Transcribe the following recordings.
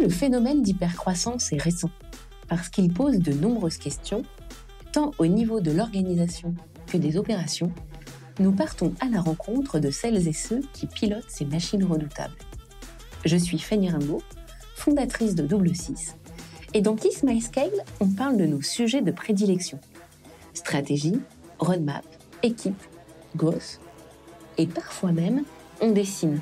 Le phénomène d'hypercroissance est récent, parce qu'il pose de nombreuses questions, tant au niveau de l'organisation que des opérations, nous partons à la rencontre de celles et ceux qui pilotent ces machines redoutables. Je suis Fanny Rimbaud, fondatrice de Double 6, et dans Kiss My Scale, on parle de nos sujets de prédilection. Stratégie, roadmap, équipe, growth, et parfois même, on dessine.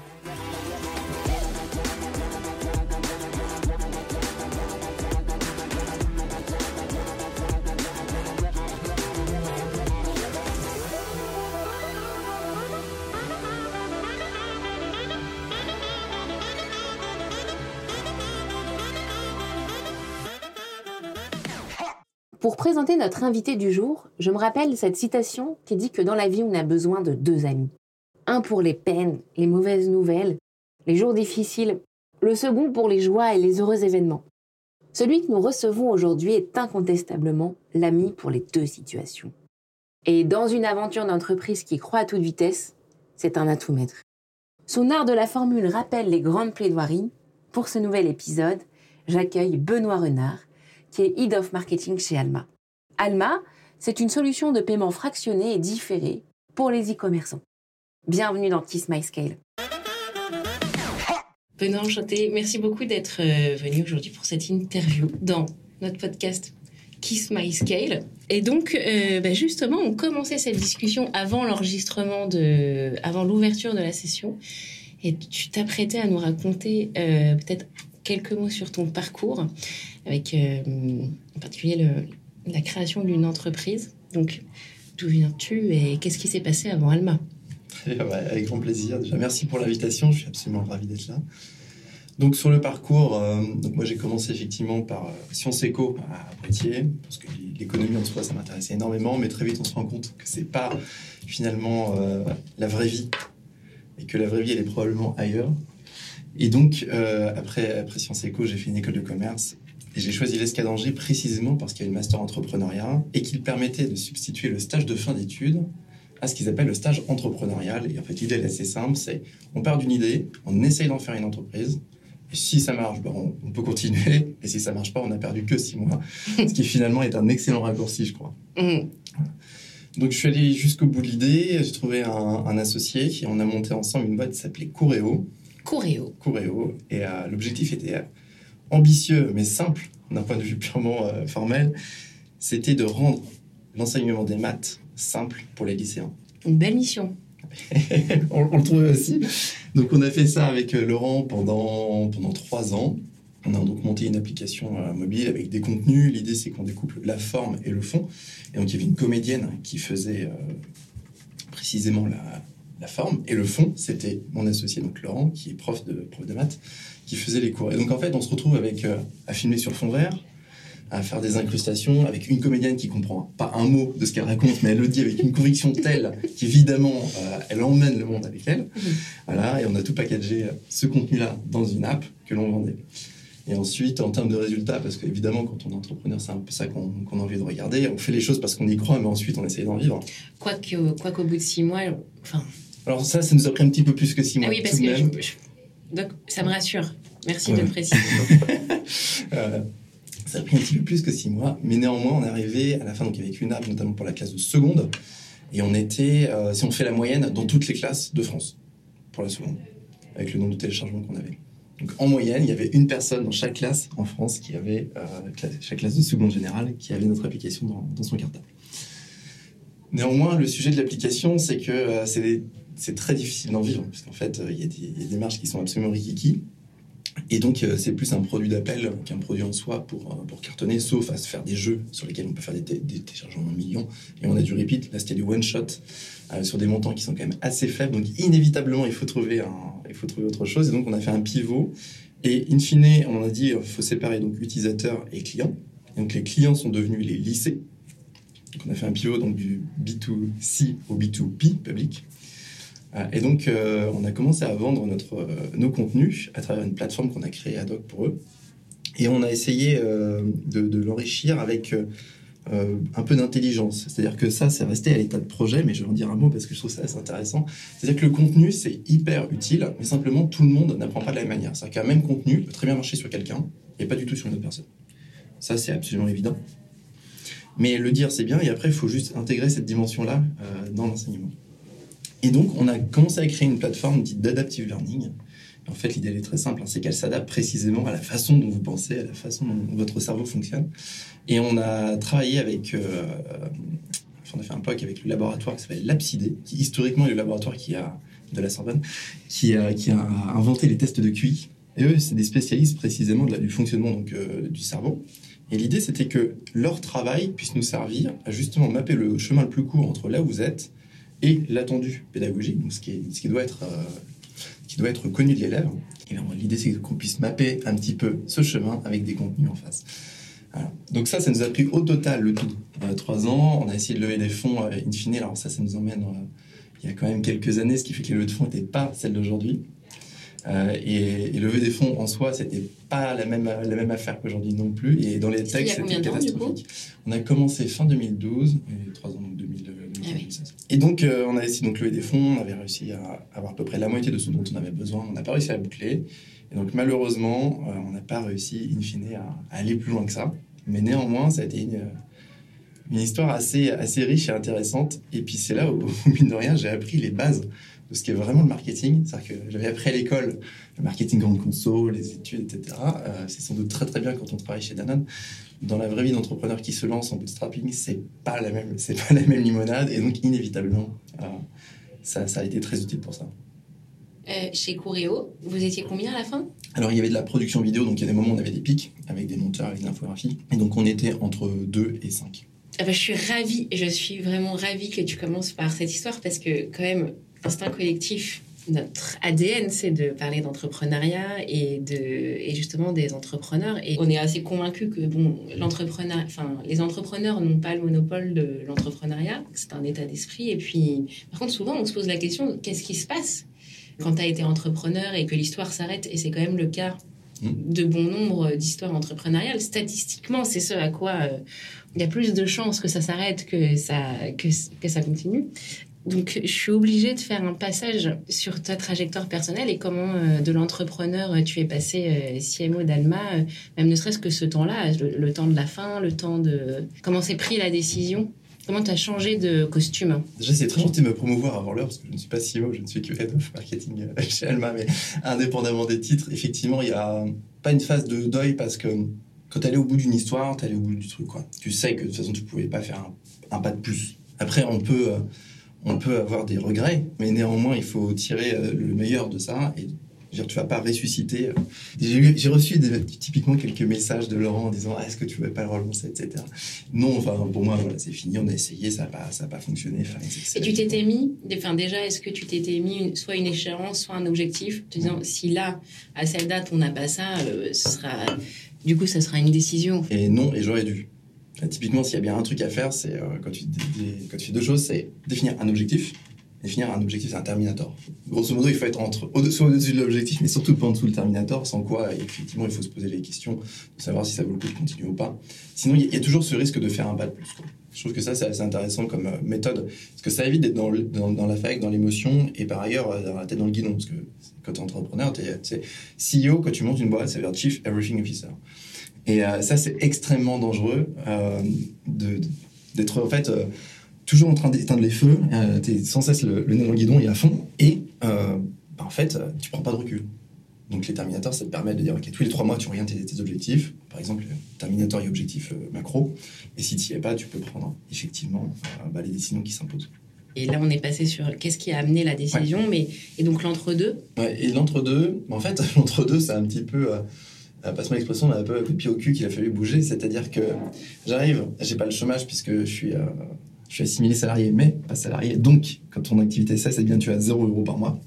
Notre invité du jour, je me rappelle cette citation qui dit que dans la vie, on a besoin de deux amis. Un pour les peines, les mauvaises nouvelles, les jours difficiles, le second pour les joies et les heureux événements. Celui que nous recevons aujourd'hui est incontestablement l'ami pour les deux situations. Et dans une aventure d'entreprise qui croît à toute vitesse, c'est un atout maître. Son art de la formule rappelle les grandes plaidoiries. Pour ce nouvel épisode, j'accueille Benoît Renard, qui est Head of Marketing chez Alma. Alma, c'est une solution de paiement fractionné et différé pour les e-commerçants. Bienvenue dans Kiss My Scale. Benoît Enchanté, merci beaucoup d'être euh, venu aujourd'hui pour cette interview dans notre podcast Kiss My Scale. Et donc, euh, bah, justement, on commençait cette discussion avant l'enregistrement de, avant l'ouverture de la session. Et tu t'apprêtais à nous raconter euh, peut-être quelques mots sur ton parcours, avec en particulier la création d'une entreprise. Donc, d'où viens-tu et qu'est-ce qui s'est passé avant Alma? Avec grand plaisir. Merci pour l'invitation. Je suis absolument ravi d'être là. Donc sur le parcours, euh, moi j'ai commencé effectivement par euh, Sciences Éco à Poitiers parce que l'économie en soi ça m'intéressait énormément, mais très vite on se rend compte que c'est pas finalement la vraie vie et que la vraie vie elle est probablement ailleurs. Et donc, euh, après, après Sciences Éco, j'ai fait une école de commerce. Et j'ai choisi l'ESCA d'Angers précisément parce qu'il y a une master entrepreneuriat et qu'il permettait de substituer le stage de fin d'études à ce qu'ils appellent le stage entrepreneurial. Et en fait, l'idée est assez simple, c'est on part d'une idée, on essaye d'en faire une entreprise. Et si ça marche, ben on, peut continuer. Et si ça marche pas, on a perdu que six mois. ce qui finalement est un excellent raccourci, je crois. Mmh. Donc je suis allé jusqu'au bout de l'idée, j'ai trouvé un, un, associé et on a monté ensemble une boîte qui s'appelait Coréo, Coréo. Coréo. Et euh, l'objectif était euh, ambitieux, mais simple, d'un point de vue purement euh, formel. C'était de rendre l'enseignement des maths simple pour les lycéens. Une belle mission. on, le trouvait aussi. Donc on a fait ça avec Laurent pendant, pendant trois ans. On a donc monté une application mobile avec des contenus. L'idée, c'est qu'on découple la forme et le fond. Et donc, il y avait une comédienne qui faisait précisément la, la forme. Et le fond, c'était mon associé, donc Laurent, qui est prof de, prof de maths, qui faisait les cours. Et donc, en fait, on se retrouve avec, euh, à filmer sur fond vert, à faire des incrustations avec une comédienne qui comprend pas un mot de ce qu'elle raconte, mais elle le dit avec une conviction telle qu'évidemment, euh, elle emmène le monde avec elle. Voilà, et on a tout packagé euh, ce contenu-là dans une app que l'on vendait. Et ensuite, en termes de résultats, parce qu'évidemment, quand on est entrepreneur, c'est un peu ça qu'on a envie de regarder. On fait les choses parce qu'on y croit, mais ensuite, on essaye d'en vivre. Quoi qu'au bout de six mois, enfin, alors ça, ça nous a pris un petit peu plus que six mois. Ah oui, parce que donc ça me rassure. Merci de le préciser. Euh, ça a pris un petit peu plus que six mois, mais néanmoins, on est arrivé à la fin, donc avec une app, notamment pour la classe de seconde, et on était, euh, si on fait la moyenne, dans toutes les classes de France pour la seconde, avec le nombre de téléchargements qu'on avait. Donc en moyenne, il y avait une personne dans chaque classe en France qui avait, euh, chaque classe de seconde générale, qui avait notre application dans, dans son cartable. Néanmoins, le sujet de l'application, c'est que c'est c'est très difficile d'en vivre, parce qu'en fait, euh, il y, a des marges qui sont absolument rikiki. Et donc, euh, c'est plus un produit d'appel qu'un produit en soi pour, euh, pour cartonner, sauf à se faire des jeux sur lesquels on peut faire des, téléchargements en millions. Et on a du repeat. Là, c'était du one-shot sur des montants qui sont quand même assez faibles. Donc, inévitablement, il faut, trouver un, il faut trouver autre chose. Et donc, on a fait un pivot. Et in fine, on a dit qu'il faut séparer donc utilisateurs et clients. donc, les clients sont devenus les lycées. Donc, on a fait un pivot donc, du B2C au B2P, public. Euh, et donc, euh, on a commencé à vendre notre, euh, nos contenus à travers une plateforme qu'on a créée ad hoc pour eux. Et on a essayé de, l'enrichir avec un peu d'intelligence. C'est-à-dire que ça, c'est resté à l'état de projet, mais je vais en dire un mot parce que je trouve ça assez intéressant. C'est-à-dire que le contenu, c'est hyper utile, mais simplement, tout le monde n'apprend pas de la même manière. C'est-à-dire qu'un même contenu peut très bien marcher sur quelqu'un et pas du tout sur une autre personne. Ça, c'est absolument évident. Mais le dire, c'est bien, et après, il faut juste intégrer cette dimension-là dans l'enseignement. Et donc, on a commencé à créer une plateforme dite d'adaptive learning, en fait, l'idée est très simple, hein, c'est qu'elle s'adapte précisément à la façon dont vous pensez, à la façon dont votre cerveau fonctionne. Et on a travaillé avec, euh, on a fait un POC avec le laboratoire qui s'appelle l'Apsidé, qui historiquement est le laboratoire qui a, de la Sorbonne, qui a, inventé les tests de QI. Et eux, c'est des spécialistes précisément de du fonctionnement euh, du cerveau. Et l'idée, c'était que leur travail puisse nous servir à justement mapper le chemin le plus court entre là où vous êtes et l'attendu pédagogique, donc ce qui, ce qui doit être euh, qui doit être connu de l'élève. L'idée, c'est qu'on puisse mapper un petit peu ce chemin avec des contenus en face. Donc ça, ça nous a pris au total le tout euh, trois ans. On a essayé de lever des fonds euh, in fine. Alors ça, ça nous emmène euh, il y a quand même quelques années, ce qui fait que les levées de fonds n'étaient pas celles d'aujourd'hui. et, lever des fonds en soi, c'était pas la même, la même affaire qu'aujourd'hui non plus. Et dans les textes, c'était catastrophique. On a commencé fin 2012, et trois ans, donc 2012. Ah et donc, euh, on a essayé donc lever des fonds, on avait réussi à avoir à peu près la moitié de ce dont on avait besoin, on n'a pas réussi à boucler. Et donc, malheureusement, euh, on n'a pas réussi, in fine, à, aller plus loin que ça. Mais néanmoins, ça a été une, histoire assez, assez riche et intéressante. Et puis, c'est là où, mine de rien, j'ai appris les bases de ce qu'est vraiment le marketing. C'est-à-dire que j'avais appris à l'école le marketing grande conso, les études, etc. Euh, c'est sans doute très très bien quand on travaille chez Danone dans la vraie vie d'entrepreneur qui se lance en bootstrapping, c'est pas la même, c'est pas la même limonade, et donc inévitablement, euh, ça, ça, a été très utile pour ça. Euh, chez Coréo, vous étiez combien à la fin? Alors il y avait de la production vidéo, donc il y a des moments où on avait des pics avec des monteurs, avec de l'infographie, et donc on était entre 2 et 5. Ah bah, je suis ravie, je suis vraiment ravie que tu commences par cette histoire parce que quand même, Instinct Collectif, notre ADN, c'est de parler d'entrepreneuriat et de et justement des entrepreneurs. Et on est assez convaincu que bon, l'entrepreneur, enfin, les entrepreneurs n'ont pas le monopole de l'entrepreneuriat. C'est un état d'esprit. Et puis, par contre, souvent, on se pose la question qu'est-ce qui se passe quand tu as été entrepreneur et que l'histoire s'arrête? Et c'est quand même le cas mmh. de bon nombre d'histoires entrepreneuriales. Statistiquement, c'est ce à quoi euh, il y a plus de chances que ça s'arrête que ça, que, que ça continue. Donc, je suis obligée de faire un passage sur ta trajectoire personnelle et comment euh, de l'entrepreneur euh, tu es passé euh, CMO d'Alma, même ne serait-ce que ce temps-là, le, temps de la fin, le temps de... Comment s'est pris la décision? Comment tu as changé de costume? Déjà, c'est très gentil de me promouvoir avant l'heure, parce que je ne suis pas CMO, je ne suis que Head of Marketing chez Alma, mais indépendamment des titres, effectivement, il n'y a pas une phase de deuil parce que quand tu allais au bout d'une histoire, tu allais au bout du truc. Quoi. Tu sais que de toute façon, tu ne pouvais pas faire un, un, pas de plus. Après, on peut on peut avoir des regrets, mais néanmoins, il faut tirer euh, le meilleur de ça et dire, tu vas pas ressusciter. J'ai reçu typiquement quelques messages de Laurent en disant ah, est-ce que tu ne veux pas le relancer, etc. Non, enfin pour moi voilà, c'est fini, on a essayé, ça n'a pas, ça pas fonctionné. et tu t'étais mis, enfin déjà, est-ce que tu t'étais mis soit une échéance, soit un objectif, te disant si là à cette date on n'a pas ça, euh, ce sera, du coup ça sera une décision. Et non, et j'aurais dû. Typiquement, s'il y a bien un truc à faire, c'est euh, quand, tu, fais deux choses, c'est définir un objectif. Définir un objectif, c'est un terminator. Grosso modo, il faut être entre, au-dessus, de l'objectif, mais surtout pas en dessous le terminator, sans quoi, effectivement, il faut se poser les questions, de savoir si ça vaut le coup de continuer ou pas. Sinon, il y, a toujours ce risque de faire un pas de plus. Je trouve que ça, c'est assez intéressant comme euh, méthode, parce que ça évite d'être dans, dans, dans dans l'émotion, et par ailleurs, euh, dans la tête dans le guidon, parce que quand tu es entrepreneur, tu es CEO, quand tu montes une boîte, ça veut dire Chief Everything Officer. Et euh, ça, c'est extrêmement dangereux euh, d'être en fait euh, toujours en train d'éteindre les feux. tu es sans cesse le, nez dans le guidon et à fond. Et bah, en fait, tu prends pas de recul. Donc les terminateurs, ça te permet de dire, OK, tous les trois mois, tu regardes tes, objectifs. Par exemple, terminateur et objectif macro. Et si tu n'y es pas, tu peux prendre effectivement bah, les décisions qui s'imposent. Et là, on est passé sur qu'est-ce qui a amené la décision, mais et donc l'entre-deux? Ouais, et l'entre-deux, en fait, l'entre-deux, c'est un petit peu euh, passe-moi l'expression, on a un peu de pied au cul qu'il a fallu bouger. C'est-à-dire que j'arrive, j'ai pas le chômage puisque je suis, euh, assimilé salarié, mais pas salarié. Donc, quand ton activité cesse, eh bien, tu as 0 euros par mois.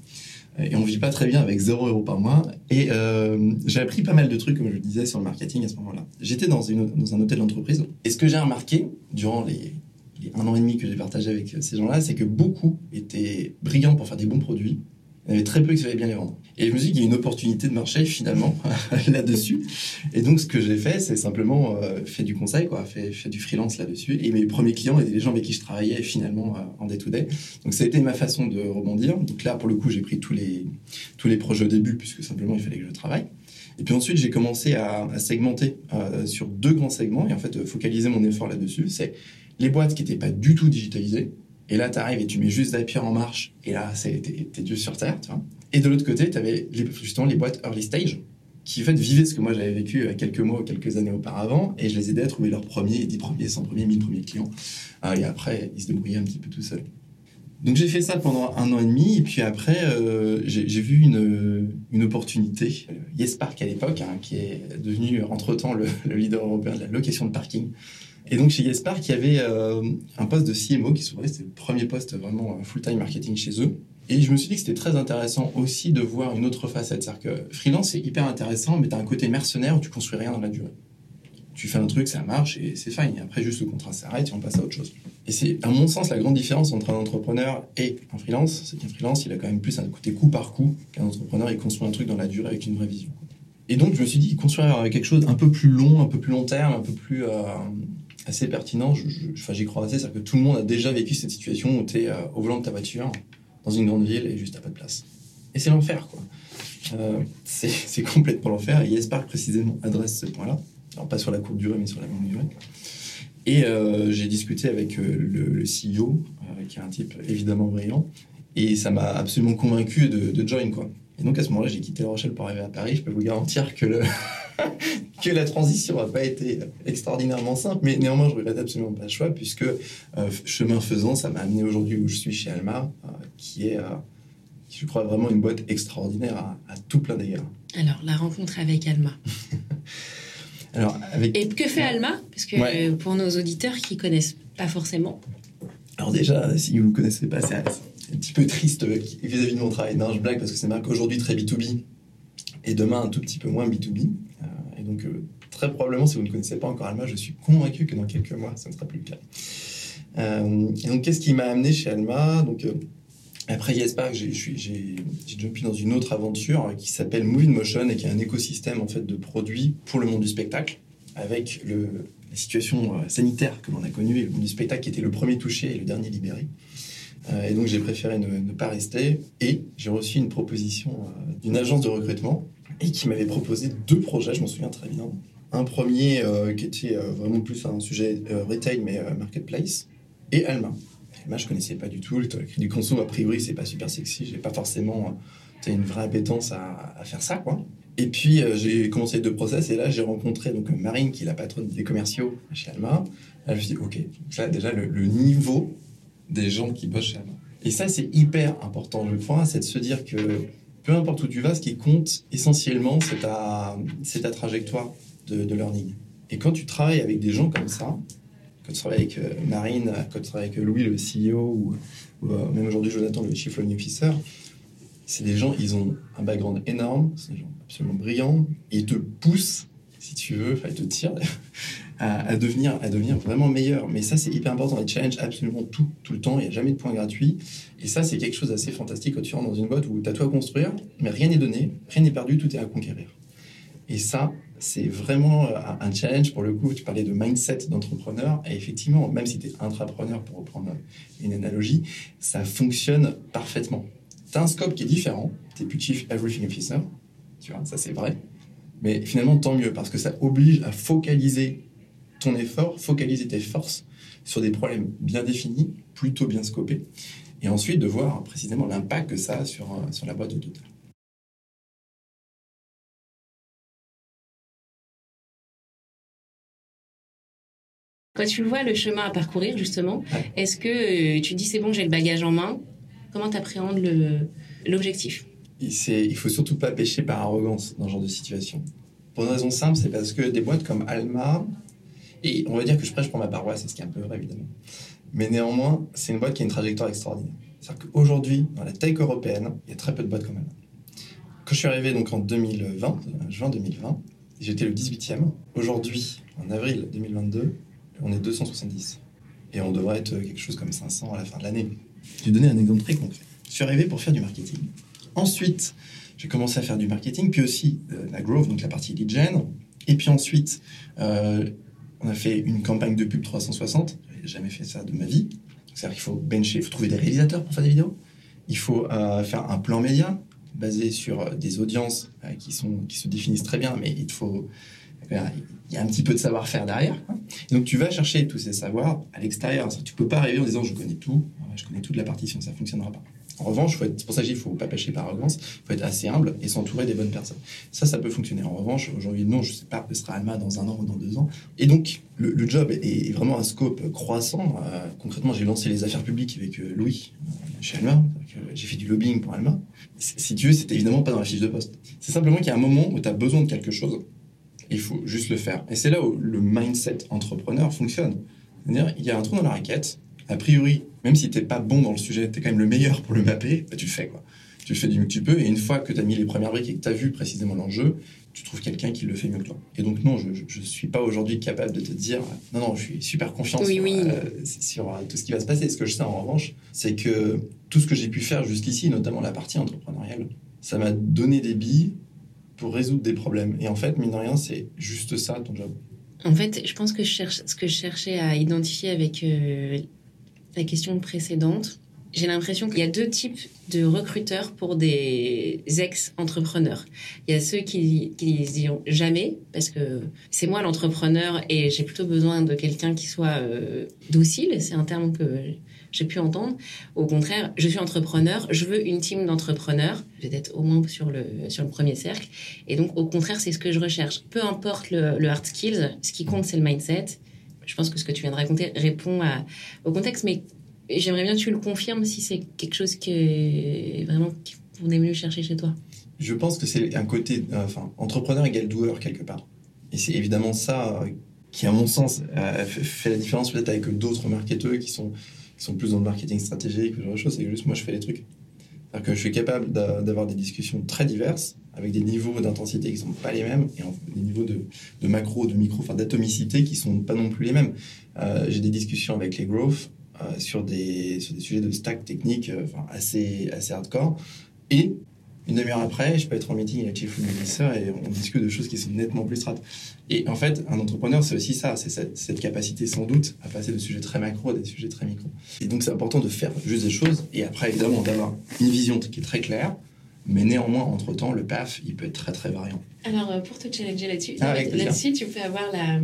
Et on vit pas très bien avec 0 euros par mois. Et euh, j'ai appris pas mal de trucs, comme je le disais, sur le marketing à ce moment-là. J'étais dans un hôtel d'entreprise. Et ce que j'ai remarqué durant les, les un an et demi que j'ai partagé avec ces gens-là, c'est que beaucoup étaient brillants pour faire des bons produits, Il y avait très peu qui savaient bien les vendre. Et je me suis dit qu'il y a une opportunité de marché finalement là-dessus. Et donc ce que j'ai fait, c'est simplement euh, fait du conseil, quoi, fait, du freelance là-dessus. Et mes premiers clients étaient les gens avec qui je travaillais finalement euh, en day-to-day. Donc ça a été ma façon de rebondir. Donc là, pour le coup, j'ai pris tous les, tous les projets au début, puisque simplement il fallait que je travaille. Et puis ensuite, j'ai commencé à, segmenter euh, sur deux grands segments et en fait focaliser mon effort là-dessus. C'est les boîtes qui n'étaient pas du tout digitalisées. Et là, tu arrives et tu mets juste Zapier en marche. Et là, t'es Dieu sur Terre, tu vois. Et de l'autre côté, tu avais justement les boîtes early stage qui en fait vivaient ce que moi j'avais vécu euh, quelques mois quelques années auparavant et je les aidais à trouver leurs premiers, dix premiers, cent premiers, mille premiers clients. Ah, et après, ils se débrouillaient un petit peu tout seuls. Donc j'ai fait ça pendant un an et demi et puis après euh, j'ai vu une, une opportunité. YesPark à l'époque, hein, qui est devenu entre-temps le, leader européen de la location de parking. Et donc chez YesPark, il y avait euh, un poste de CMO qui s'ouvrait, c'était le premier poste vraiment full-time marketing chez eux. Et je me suis dit que c'était très intéressant aussi de voir une autre facette. C'est-à-dire que freelance, c'est hyper intéressant, mais tu as un côté mercenaire où tu construis rien dans la durée. Tu fais un truc, ça marche et c'est fine. Et après, juste le contrat s'arrête et on passe à autre chose. Et c'est, à mon sens, la grande différence entre un entrepreneur et un freelance. C'est qu'un freelance, il a quand même plus un côté coup par coup qu'un entrepreneur, il construit un truc dans la durée avec une vraie vision. Et donc, je me suis dit, construire quelque chose un peu plus long, un peu plus long terme, un peu plus euh, assez pertinent, j'y crois assez. C'est-à-dire que tout le monde a déjà vécu cette situation où tu es euh, au volant de ta voiture dans une grande ville et juste à pas de place. Et c'est l'enfer, quoi. Euh, c'est complètement l'enfer. Et YesPark, précisément, adresse ce point-là. Alors, pas sur la courte durée, mais sur la longue durée. Et euh, j'ai discuté avec euh, le, CEO, qui est un type évidemment brillant, et ça m'a absolument convaincu de, de join, quoi. Et donc, à ce moment-là, j'ai quitté La Rochelle pour arriver à Paris. Je peux vous garantir que, le que la transition n'a pas été extraordinairement simple, mais néanmoins, je regrette absolument pas le choix, puisque chemin faisant, ça m'a amené aujourd'hui où je suis chez Alma, qui est, je crois, vraiment une boîte extraordinaire à, tout plein d'égards. Alors, la rencontre avec Alma. Alors, avec... Et que fait Alma? Parce que euh, pour nos auditeurs qui connaissent pas forcément. Alors déjà, si vous ne connaissez pas, c'est un petit peu triste vis-à-vis de mon travail. Non, je blague parce que c'est marqué aujourd'hui très B2B et demain un tout petit peu moins B2B. Euh, donc, euh, très probablement, si vous ne connaissez pas encore Alma, je suis convaincu que dans quelques mois, ça ne sera plus le cas. et donc, qu'est-ce qui m'a amené chez Alma? Donc, après YesPark, j'ai jumpé dans une autre aventure qui s'appelle Move Motion et qui est un écosystème en fait de produits pour le monde du spectacle, avec la situation euh, sanitaire que l'on a connue et le monde du spectacle qui était le premier touché et le dernier libéré. Euh, et donc j'ai préféré ne, pas rester et j'ai reçu une proposition euh, d'une agence de recrutement et qui m'avait proposé deux projets, je m'en souviens très bien. Un premier qui était vraiment plus un sujet retail mais marketplace et Alma moi, je connaissais pas du tout. Le du conso, a priori, c'est pas super sexy. J'ai pas forcément une vraie appétence à, faire ça, quoi. Et puis, euh, j'ai commencé deux process et là, j'ai rencontré donc Marine, qui est la patronne des commerciaux chez Alma. Là, je me suis dit, OK, là, déjà, le, niveau des gens qui bossent chez Alma. Et ça, c'est hyper important, je crois, c'est de se dire que peu importe où tu vas, ce qui compte essentiellement, c'est ta, ta trajectoire de, learning. Et quand tu travailles avec des gens comme ça, quand tu travailles avec euh, Marine, quand tu travailles avec Louis, le CEO, ou, euh, même aujourd'hui Jonathan, le Chief Learning Officer, c'est des gens, ils ont un background énorme, c'est des gens absolument brillants, et ils te poussent, si tu veux, enfin, ils te tirent à, devenir, à devenir vraiment meilleur. Mais ça, c'est hyper important. Ils challenge absolument tout, tout le temps. Il n'y a jamais de point gratuit. Et ça, c'est quelque chose d'assez fantastique quand tu rentres dans une boîte où tu as tout à construire, mais rien n'est donné, rien n'est perdu, tout est à conquérir. Et ça, c'est vraiment euh, un challenge. Pour le coup, tu parlais de mindset d'entrepreneur. Et effectivement, même si tu es intrapreneur, pour reprendre une analogie, ça fonctionne parfaitement. Tu as un scope qui est différent. Tu n'es plus Chief Everything Officer. Tu vois, ça c'est vrai. Mais finalement, tant mieux, parce que ça oblige à focaliser ton effort, focaliser tes forces sur des problèmes bien définis, plutôt bien scopés, et ensuite de voir précisément l'impact que ça a sur, euh, sur la boîte au total. Quand tu vois le chemin à parcourir, justement, est-ce que euh, tu dis c'est bon, j'ai le bagage en main? Comment tu appréhendes l'objectif? Il faut surtout pas pêcher par arrogance dans ce genre de situation. Pour une raison simple, c'est parce que des boîtes comme Alma, et on va dire que je prêche pour ma paroisse, c'est ce qui est un peu vrai évidemment, mais néanmoins, c'est une boîte qui a une trajectoire extraordinaire. C'est-à-dire qu'aujourd'hui, dans la tech européenne, il y a très peu de boîtes comme Alma. Quand je suis arrivé donc en 2020, juin 2020, j'étais le 18e. Aujourd'hui, en avril 2022, on est 270. Et on devrait être quelque chose comme 500 à la fin de l'année. Je vais donner un exemple très concret. Je suis arrivé pour faire du marketing. Ensuite, j'ai commencé à faire du marketing, puis aussi euh, la growth, donc la partie lead gen. Et puis ensuite, euh, on a fait une campagne de pub 360. J'avais jamais fait ça de ma vie. C'est-à-dire qu'il faut bencher, il faut trouver des réalisateurs pour faire des vidéos. Il faut euh, faire un plan média basé sur des audiences qui, sont, qui se définissent très bien, mais il faut il y a un petit peu de savoir-faire derrière. Donc tu vas chercher tous ces savoirs à l'extérieur. Tu peux pas arriver en disant je connais tout, je connais toute la partition, ça fonctionnera pas. En revanche, faut pour ça qu'il faut pas pêcher par arrogance, il faut être assez humble et s'entourer des bonnes personnes. Ça, ça peut fonctionner. En revanche, aujourd'hui, non, je sais pas, ce sera Alma dans un an ou dans deux ans. Et donc, le, job est, vraiment un scope croissant. Euh, concrètement, j'ai lancé les affaires publiques avec euh, Louis euh, chez Alma. J'ai fait du lobbying pour Alma. Si tu veux, c'était évidemment pas dans la fiche de poste. C'est simplement qu'il y a un moment où tu as besoin de quelque chose il faut juste le faire. Et c'est là où le mindset entrepreneur fonctionne. Il y a un trou dans la raquette. A priori, même si t'es pas bon dans le sujet, tu es quand même le meilleur pour le mapper, bah, tu le fais, quoi. Tu le fais du mieux que tu peux. Et une fois que tu as mis les premières briques et que tu as vu précisément l'enjeu, tu trouves quelqu'un qui le fait mieux que toi. Et donc, non, je ne suis pas aujourd'hui capable de te dire, non, non, je suis super confiant sur, euh, sur, euh, tout ce qui va se passer. Ce que je sais, en revanche, c'est que tout ce que j'ai pu faire jusqu'ici, notamment la partie entrepreneuriale, ça m'a donné des billes pour résoudre des problèmes. Et en fait, mine de rien, c'est juste ça ton job. En fait, je pense que je cherche, ce que je cherchais à identifier avec euh, la question précédente, j'ai l'impression qu'il y a deux types de recruteurs pour des ex-entrepreneurs. Il y a ceux qui, qui diront jamais, parce que c'est moi l'entrepreneur et j'ai plutôt besoin de quelqu'un qui soit euh, docile. C'est un terme que j'ai pu entendre. Au contraire, je suis entrepreneur, je veux une team d'entrepreneurs, peut-être au moins sur le, sur le premier cercle. Et donc, au contraire, c'est ce que je recherche. Peu importe le, hard skills, ce qui compte, c'est le mindset. Je pense que ce que tu viens de raconter répond au contexte, mais j'aimerais bien que tu le confirmes si c'est quelque chose que vraiment qu'on est venu chercher chez toi. Je pense que c'est un côté, euh, enfin, entrepreneur égale doueur quelque part. Et c'est évidemment ça euh, qui, à mon sens, fait la différence peut-être avec d'autres marketeurs qui sont qui sont plus dans le marketing stratégique, ce genre de choses, c'est juste moi je fais les trucs. C'est-à-dire que je suis capable d'avoir des discussions très diverses, avec des niveaux d'intensité qui ne sont pas les mêmes, et des niveaux de, de macro, de micro, enfin d'atomicité qui ne sont pas non plus les mêmes. Euh, j'ai des discussions avec les growth euh, sur, des, sur des sujets de stack technique euh, assez, assez hardcore, et une demi-heure après, je peux être en meeting avec Chief Officer et on discute de choses qui sont nettement plus strates. Et en fait, un entrepreneur, c'est aussi ça, c'est cette, capacité sans doute à passer de sujets très macro à des sujets très micro. Et donc, c'est important de faire juste des choses et après, évidemment, d'avoir une vision qui est très claire. Mais néanmoins, entre-temps, le PAF, il peut être très très variant. Alors, euh, pour te challenger là-dessus, ah, là-dessus, tu peux avoir la,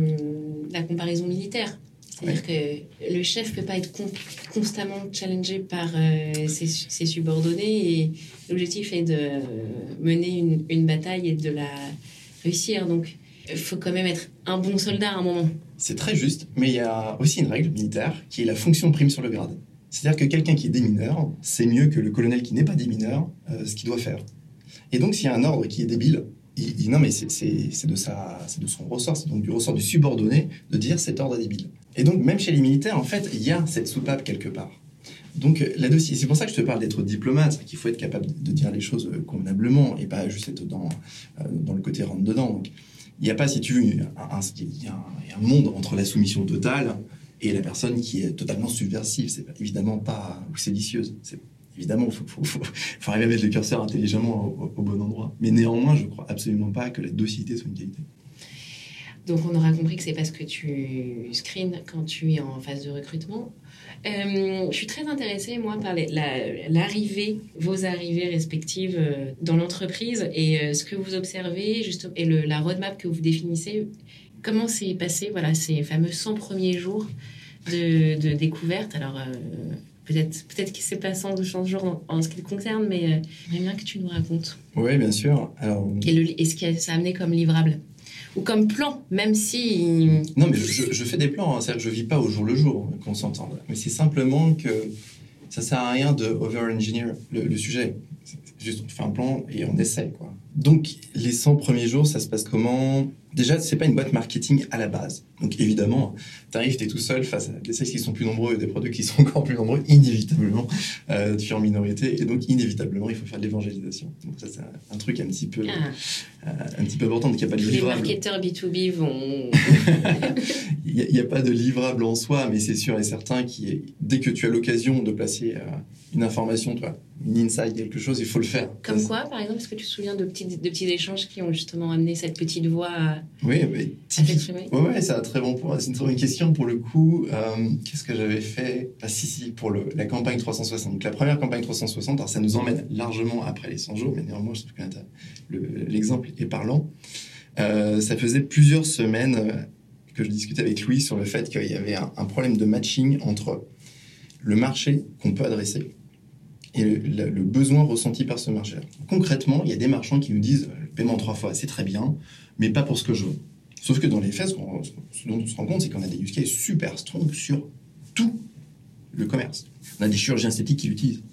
la comparaison militaire. C'est-à-dire que le chef ne peut pas être constamment challengé par euh, ses, subordonnés et l'objectif est de mener une, bataille et de la réussir. Donc, il faut quand même être un bon soldat à un moment. C'est très juste, mais il y a aussi une règle militaire qui est la fonction prime sur le grade. C'est-à-dire que quelqu'un qui est démineur, c'est mieux que le colonel qui n'est pas démineur euh, ce qu'il doit faire. Et donc, s'il y a un ordre qui est débile, il, non, mais c'est de, son ressort, c'est donc du ressort du subordonné de dire cet ordre est débile. Et donc, même chez les militaires, en fait, il y a cette soupape quelque part. Donc là-dessus, c'est pour ça que je te parle d'être diplomate, qu'il faut être capable de dire les choses convenablement et pas juste être dans, euh, le côté rentre dedans. Donc, il n'y a pas, si tu veux, un, monde entre la soumission totale et la personne qui est totalement subversive. C'est évidemment pas ou séditieuse. C'est évidemment, il faut, arriver à mettre le curseur intelligemment au, bon endroit. Mais néanmoins, je crois absolument pas que la docilité soit une qualité. Donc, on aura compris que c'est parce que tu screens quand tu es en phase de recrutement. Euh, je suis très intéressée, moi, par l'arrivée, vos arrivées respectives euh, dans l'entreprise et euh, ce que vous observez juste, et la roadmap que vous définissez. Comment s'est passé voilà, ces fameux 100 premiers jours de, de découverte? Alors, peut-être peut-être qu'il s'est passé de changement en, en, ce qui te concerne, mais j'aimerais bien que tu nous racontes. Oui, bien sûr. Alors... Et, le, et ce que ça a amené comme livrable? Ou comme plan, même si... Non, mais je, fais des plans, hein. c'est-à-dire que je vis pas au jour le jour, qu'on s'entende. Mais c'est simplement que ça sert à rien de over-engineer le, sujet. Juste, on fait un plan et on essaie, quoi. Donc, les 100 premiers jours, ça se passe comment? Déjà, c'est pas une boîte marketing à la base. Donc, évidemment, tu arrives, tu es tout seul face à des sales qui sont plus nombreux et des produits qui sont encore plus nombreux, inévitablement. Euh, tu es en minorité et donc, inévitablement, il faut faire de l'évangélisation. Donc, ça, c'est un, truc un petit peu, ah. euh, un petit peu important. Donc, il n'y a pas de livrable. Les marketeurs B2B vont. Il n'y a, pas de livrable en soi, mais c'est sûr et certain que dès que tu as l'occasion de placer euh, une information, toi, une inside, quelque chose, il faut le faire. Comme quoi, par exemple, est-ce que tu te souviens de petits, de petits échanges qui ont justement amené cette petite voix à, oui, mais Oui, ouais, c'est un très bon point. C'est une très bonne question pour le coup. Euh, qu'est-ce que j'avais fait? Ah si, si, pour le, la campagne 360. Donc la première campagne 360, alors ça nous emmène largement après les 100 jours, mais néanmoins, je trouve que l'exemple est parlant. Euh, ça faisait plusieurs semaines que je discutais avec Louis sur le fait qu'il y avait un, un problème de matching entre le marché qu'on peut adresser et le, besoin ressenti par ce marché. Concrètement, il y a des marchands qui nous disent le paiement trois fois, c'est très bien, mais pas pour ce que je veux. Sauf que dans les faits, ce, dont on se rend compte, c'est qu'on a des use cases super strong sur tout le commerce. On a des chirurgiens esthétiques qui l'utilisent.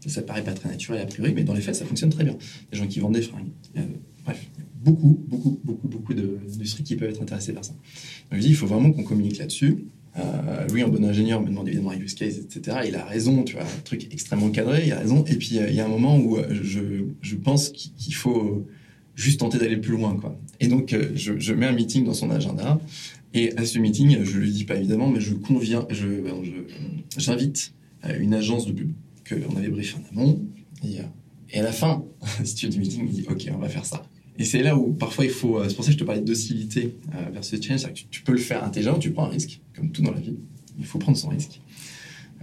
Ça, ça paraît pas très naturel a priori, mais dans les faits, ça fonctionne très bien. Des gens qui vendent des fringues. Euh, bref, beaucoup, beaucoup, beaucoup, beaucoup d'industries qui peuvent être intéressées par ça. Donc je dis, il faut vraiment qu'on communique là-dessus. Euh, lui, en bon ingénieur, me demande évidemment un use case, etc. Il a raison, tu vois, un truc extrêmement cadré, il a raison. Et puis, euh, il y a un moment où euh, je, pense qu'il faut juste tenter d'aller plus loin, quoi. Et donc, euh, je, mets un meeting dans son agenda. Et à ce meeting, je lui dis pas évidemment, mais je conviens, je, j'invite une agence de pub qu'on avait briefé en amont. Et, et à la fin, si tu du meeting, il dit, OK, on va faire ça. Et c'est là où parfois il faut. Euh, c'est pour ça que je te parlais de docilité euh, versus change. Que tu, peux le faire intelligent, tu prends un risque, comme tout dans la vie. Il faut prendre son risque.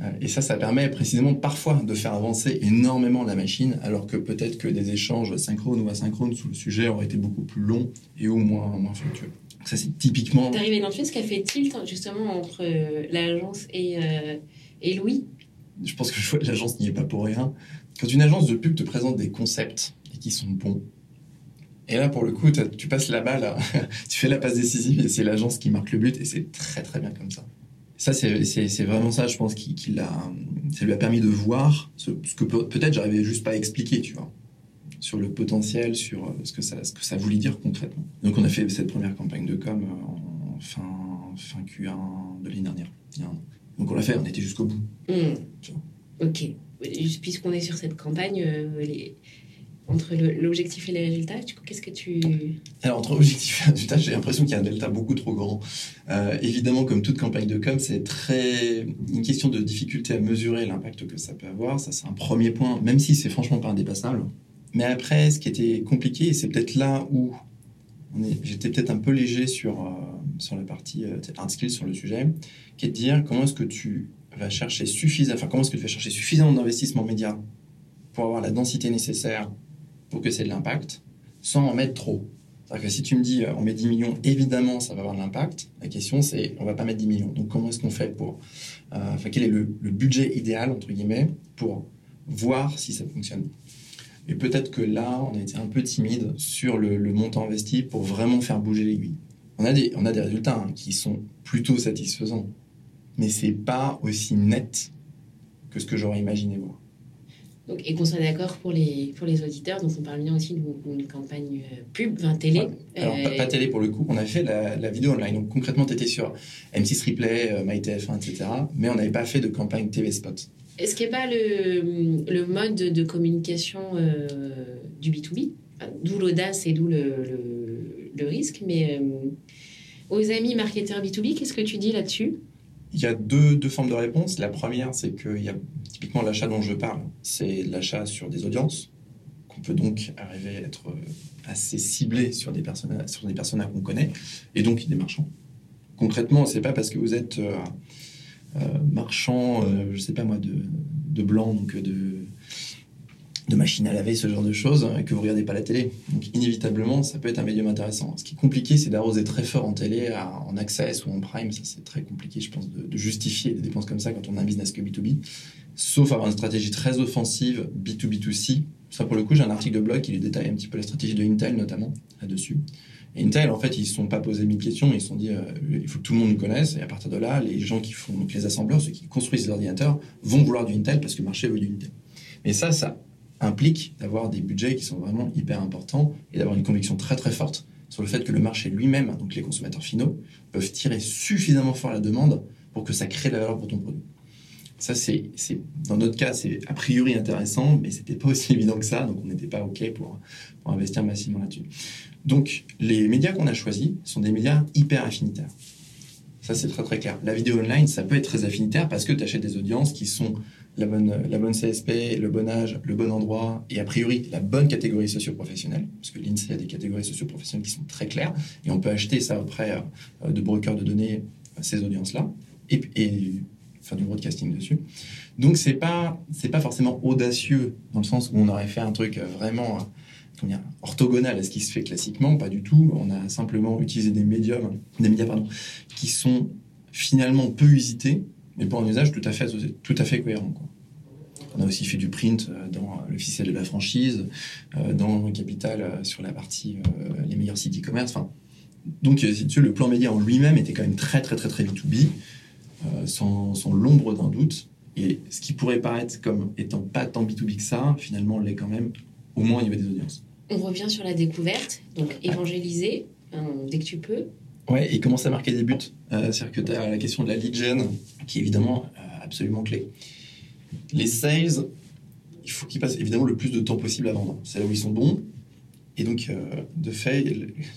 Euh, et ça, ça permet précisément parfois de faire avancer énormément la machine, alors que peut-être que des échanges synchrones ou asynchrones sous le sujet auraient été beaucoup plus longs et ou moins, moins fructueux. ça, c'est typiquement. T'es arrivé dans le fait ce qu'a fait tilt justement entre l'agence et, et Louis? Je pense que l'agence n'y est pas pour rien. Quand une agence de pub te présente des concepts et qui sont bons, et là, pour le coup, tu passes la balle, tu fais la passe décisive et c'est l'agence qui marque le but et c'est très très bien comme ça. Ça, c'est vraiment ça, je pense, qui, a, ça lui a permis de voir ce, que peut-être j'arrivais juste pas à expliquer, tu vois, sur le potentiel, sur euh, ce que ça, ce que ça voulait dire concrètement. Donc, on a fait cette première campagne de com euh, en fin, fin Q1 de l'année dernière, Donc, on l'a fait, on était jusqu'au bout. Mmh. Ok. Puisqu'on est sur cette campagne, euh, les entre l'objectif et les résultats Qu'est-ce que tu... Alors, entre l'objectif et les résultats, j'ai l'impression qu'il y a un delta beaucoup trop grand. Euh, évidemment, comme toute campagne de com, c'est très une question de difficulté à mesurer l'impact que ça peut avoir. Ça, c'est un premier point, même si c'est franchement pas indépassable. Mais après, ce qui était compliqué, et c'est peut-être là où j'étais peut-être un peu léger sur, euh, sur la partie euh, hard skills sur le sujet, qui est de dire comment est-ce que tu vas chercher suffisamment, enfin comment est-ce que tu vas chercher suffisamment d'investissement média pour avoir la densité nécessaire pour que c'est de l'impact, sans en mettre trop. C'est-à-dire que si tu me dis euh, on met 10 millions, évidemment ça va avoir de l'impact. La question c'est on va pas mettre 10 millions. Donc comment est-ce qu'on fait pour, euh, enfin quel est le, budget idéal entre guillemets pour voir si ça fonctionne? Et peut-être que là on a été un peu timide sur le, montant investi pour vraiment faire bouger l'aiguille. On a des on a des résultats hein, qui sont plutôt satisfaisants, mais c'est pas aussi net que ce que j'aurais imaginé voir et qu'on soit d'accord pour les, pour les auditeurs, donc on parle bien aussi d'une campagne euh, pub, 20 télé. Alors, pas, euh, télé pour le coup, on avait fait la, vidéo online. Donc concrètement, tu étais sur M6 Replay, euh, MyTF1, etc. Mais on n'avait pas fait de campagne TV spot. Est-ce qu'il n'y a pas le, le, mode de communication du B2B D'où l'audace et d'où le, le, risque. Mais aux amis marketeurs B2B, qu'est-ce que tu dis là-dessus? Il y a deux, deux, formes de réponse. La première, c'est qu'il y a typiquement l'achat dont je parle, c'est l'achat sur des audiences, qu'on peut donc arriver à être euh, assez ciblé sur des personnes sur des personnes qu'on connaît, et donc des marchands. Concrètement, c'est pas parce que vous êtes euh, euh, marchand, je sais pas moi, de, de blanc, donc de de machines à laver, ce genre de choses, et que vous regardez pas la télé. Donc inévitablement, ça peut être un médium intéressant. Ce qui est compliqué, c'est d'arroser très fort en télé, en access ou en prime. Ça, c'est très compliqué, je pense, de, justifier des dépenses comme ça quand on a un business que B2B. Sauf avoir une stratégie très offensive B2B2C. Ça, pour le coup, j'ai un article de blog qui détaille un petit peu la stratégie de Intel, notamment, là-dessus. Et Intel, en fait, ils ne se sont pas posés mille questions. Ils se sont dit, euh, il faut que tout le monde nous connaisse. Et à partir de là, les gens qui font, donc les assembleurs, ceux qui construisent les ordinateurs, vont vouloir du Intel parce que le marché veut du Intel. Mais ça, ça implique d'avoir des budgets qui sont vraiment hyper importants et d'avoir une conviction très très forte sur le fait que le marché lui-même, donc les consommateurs finaux, peuvent tirer suffisamment fort la demande pour que ça crée de la valeur pour ton produit. Ça, c'est, dans notre cas, c'est a priori intéressant, mais c'était pas aussi évident que ça, donc on n'était pas OK pour, pour investir massivement là-dessus. Donc, les médias qu'on a choisis sont des médias hyper affinitaires. Ça, c'est très très clair. La vidéo online, ça peut être très affinitaire parce que tu achètes des audiences qui sont la bonne, la bonne CSP, le bon âge, le bon endroit et a priori la bonne catégorie socio-professionnelle, parce que l'INSEE a des catégories socio-professionnelles qui sont très claires et on peut acheter ça auprès euh, de brokers de données, ces audiences-là, et, et faire du broadcasting dessus. Donc c'est pas pas forcément audacieux dans le sens où on aurait fait un truc vraiment dire, orthogonal à ce qui se fait classiquement, pas du tout. On a simplement utilisé des médiums, des médias pardon, qui sont finalement peu usités, mais pour un usage tout à fait tout à fait cohérent. On a aussi fait du print euh, dans l'officiel de la franchise, euh, dans Capital euh, sur la partie les meilleurs sites e-commerce. Enfin, donc, si tu veux, le plan média en lui-même était quand même très, très, très, très B2B, sans, sans l'ombre d'un doute. Et ce qui pourrait paraître comme étant pas tant B2B que ça, finalement, l'est quand même, au moins au niveau des audiences. On revient sur la découverte, donc évangéliser dès que tu peux. Ouais, et commencer à marquer des buts? C'est-à-dire que tu as la question de la lead gen, qui est évidemment absolument clé. Les sales, il faut qu'ils passent évidemment le plus de temps possible à vendre. C'est là où ils sont bons. Et donc, euh, de fait,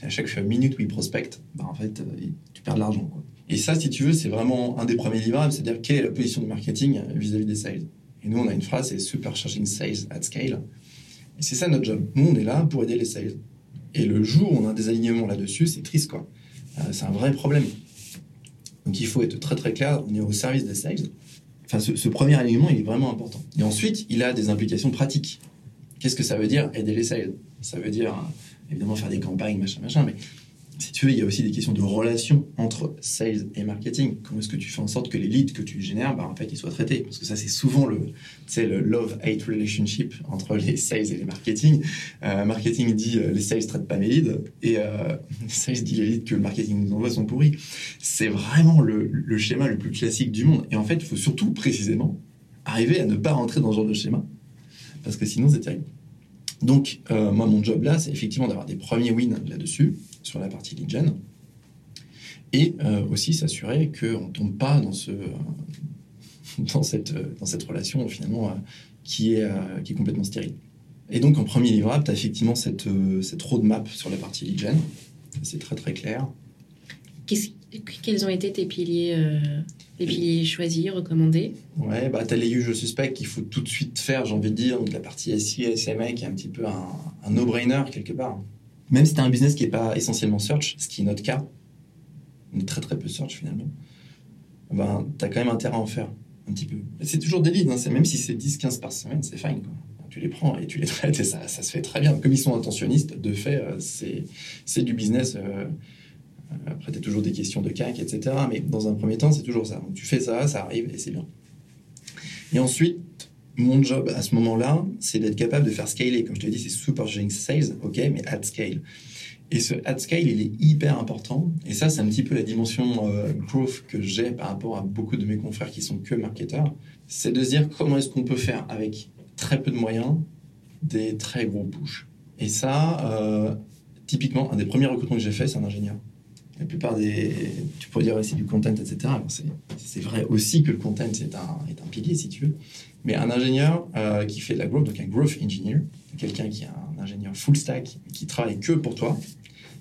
à chaque minute où ils prospectent, bah, en fait, euh, tu perds de l'argent. Et ça, si tu veux, c'est vraiment un des premiers livrables, c'est-à-dire quelle est la position du marketing vis-à-vis des sales. Et nous, on a une phrase, c'est supercharging sales at scale. Et c'est ça notre job. Nous, on est là pour aider les sales. Et le jour où on a des alignements là-dessus, c'est triste, quoi. Euh, c'est un vrai problème. Donc, il faut être très très clair, on est au service des sales. Enfin, ce, premier alignement, il est vraiment important. Et ensuite, il a des implications pratiques. Qu'est-ce que ça veut dire aider les sales Ça veut dire évidemment faire des campagnes, machin, machin, mais si tu veux, il y a aussi des questions de relation entre sales et marketing. Comment est-ce que tu fais en sorte que les leads que tu génères, bah, en fait, ils soient traités? Parce que ça, c'est souvent le, love-hate relationship entre les sales et les marketing. Euh, marketing dit euh, les sales traitent pas mes leads et euh, les sales dit les leads que le marketing nous envoie sont pourris. C'est vraiment le, le schéma le plus classique du monde. Et en fait, il faut surtout précisément arriver à ne pas rentrer dans ce genre de schéma parce que sinon, c'est terrible. Donc, euh, moi, mon job là, c'est effectivement d'avoir des premiers wins là-dessus, sur la partie lead gen, et euh, aussi s'assurer qu'on ne tombe pas dans, ce, dans, cette, dans cette relation finalement euh, qui, est, qui est complètement stérile. Et donc, en premier livrable, tu as effectivement cette, cette roadmap sur la partie lead gen. C'est très très clair. Quels ont été tes piliers les piliers choisis, recommandés? Ouais, bah, tu as les je suspect qu'il faut tout de suite faire, j'ai envie de dire. Donc la partie SI et SMA qui est un petit peu un, no-brainer quelque part. Même si tu as un business qui n'est pas essentiellement search, ce qui est notre cas, on est très très peu search finalement, ben, tu as quand même intérêt à en faire un petit peu. C'est toujours des leads, hein, même si c'est 10-15 par semaine, c'est fine. Tu les prends et tu les traites et ça, se fait très bien. Comme ils sont intentionnistes, de fait, euh, c'est du business. Euh, après, tu as toujours des questions de CAC, etc. Mais dans un premier temps, c'est toujours ça. Tu fais ça, ça arrive et c'est bien. Et ensuite, mon job à ce moment-là, c'est d'être capable de faire scaler. Comme je te dit, c'est supercharging sales, ok, mais at scale. Et ce at scale, il est hyper important. Et ça, c'est un petit peu la dimension euh, growth que j'ai par rapport à beaucoup de mes confrères qui sont que marketeurs. C'est de se dire comment est-ce qu'on peut faire avec très peu de moyens des très gros push. Et ça, euh, typiquement, un des premiers recrutements que j'ai fait, c'est un ingénieur la plupart des. Tu pourrais dire aussi du content, etc. C'est vrai aussi que le content est un, est un pilier, si tu veux. Mais un ingénieur euh, qui fait de la growth, donc un growth engineer, quelqu'un qui est un ingénieur full stack, qui travaille que pour toi,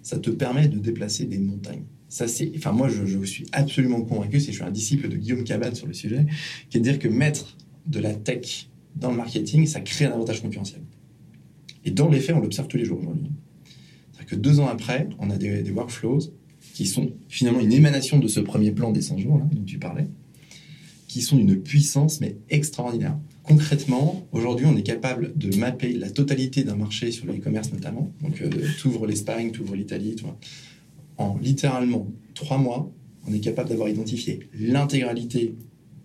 ça te permet de déplacer des montagnes. Ça, c'est, enfin, moi, je, suis absolument convaincu, si je suis un disciple de Guillaume Cabane sur le sujet, qui est de dire que mettre de la tech dans le marketing, ça crée un avantage concurrentiel. Et dans les faits, on l'observe tous les jours aujourd'hui. C'est-à-dire que deux ans après, on a des workflows qui sont finalement une émanation de ce premier plan des 100 jours là, dont tu parlais, qui sont d'une puissance mais extraordinaire. Concrètement, aujourd'hui, on est capable de mapper la totalité d'un marché sur le e-commerce notamment. Donc, euh, tu ouvres l'Espagne, tu ouvres l'Italie, en littéralement trois mois, on est capable d'avoir identifié l'intégralité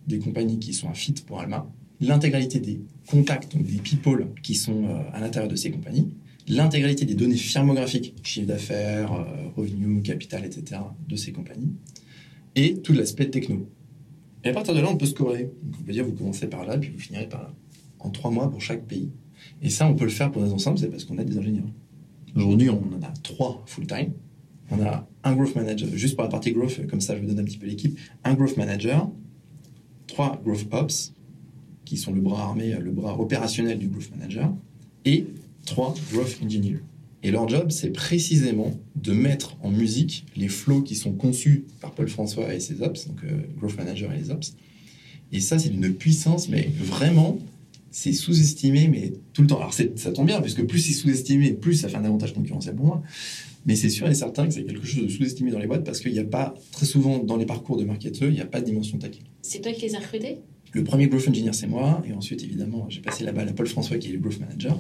des compagnies qui sont un fit pour Alma, l'intégralité des contacts, donc des people qui sont euh, à l'intérieur de ces compagnies, l'intégralité des données firmographiques, chiffre d'affaires, euh, revenus, capital, etc., de ces compagnies, et tout l'aspect techno. Et à partir de là, on peut scorer. on peut dire, vous commencez par là, puis vous finirez par là. En trois mois pour chaque pays. Et ça, on peut le faire pour des ensembles, c'est parce qu'on a des ingénieurs. Aujourd'hui, on en a trois full-time. On a un growth manager, juste pour la partie growth, comme ça je vous donne un petit peu l'équipe, un growth manager, trois growth ops, qui sont le bras armé, le bras opérationnel du growth manager, et trois growth engineers. Et leur job, c'est précisément de mettre en musique les flows qui sont conçus par Paul François et ses ops, donc euh, growth manager et les ops, Et ça, c'est d'une puissance, mais vraiment, c'est sous-estimé, mais tout le temps. Alors, ça tombe bien, puisque plus c'est sous-estimé, plus ça fait un avantage concurrentiel pour moi. Mais c'est sûr et certain que c'est quelque chose de sous-estimé dans les boîtes parce qu'il n'y a pas, très souvent dans les parcours de marketeurs, il n'y a pas de dimension tech. C'est toi qui les as recrutés? Le premier growth engineer, c'est moi. Et ensuite, évidemment, j'ai passé la balle à Paul François, qui est le growth manager,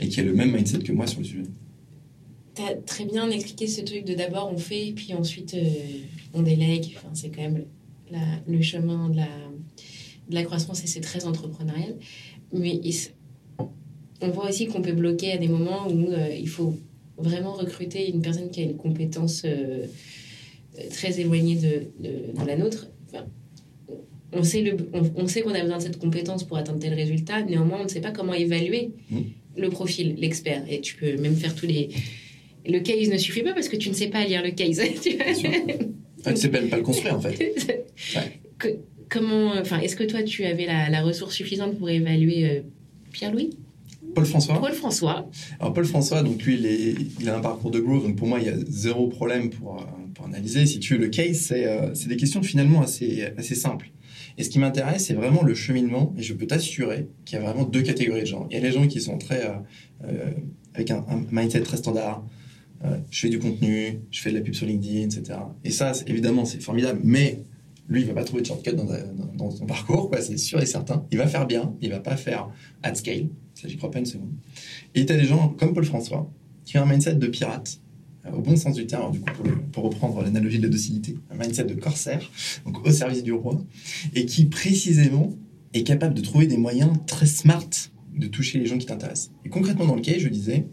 et qui a le même mindset que moi sur le sujet. Tu as très bien expliqué ce truc de d'abord on fait, puis ensuite euh, on délègue. Enfin, c'est quand même le chemin de la, croissance et c'est très entrepreneurial. Mais on voit aussi qu'on peut bloquer à des moments où euh, il faut vraiment recruter une personne qui a une compétence euh, très éloignée de, la nôtre. On sait, le, on, sait qu'on a besoin de cette compétence pour atteindre tel résultat, néanmoins on ne sait pas comment évaluer mmh. le profil, l'expert. Et tu peux même faire tous les... Le case ne suffit pas parce que tu ne sais pas lire le case. tu ne sais même pas le construire en fait. comment, enfin, est-ce que toi tu avais la, ressource suffisante pour évaluer euh, Pierre-Louis? Paul François. Paul François. Alors Paul François, donc lui, il, il a un parcours de growth, donc pour moi, il y a zéro problème pour, euh, pour analyser. Si tu veux, le case, euh, c'est des questions finalement assez, assez simples. Et ce qui m'intéresse, c'est vraiment le cheminement, et je peux t'assurer qu'il y a vraiment deux catégories de gens. Il y a les gens qui sont très, euh, avec un, mindset très standard, je fais du contenu, je fais de la pub sur LinkedIn, etc. Et ça, évidemment, c'est formidable, mais lui, il va pas trouver de shortcut dans, son parcours, c'est sûr et certain. Il va faire bien, il va pas faire at scale, ça j'y crois pas une seconde. Et tu as des gens comme Paul François, qui ont un mindset de pirate, euh, au bon sens du terme, du coup, pour, reprendre l'analogie de la docilité, un mindset de corsaire, donc au service du roi, et qui précisément est capable de trouver des moyens très smart de toucher les gens qui t'intéressent. Et concrètement, dans le cas, je disais,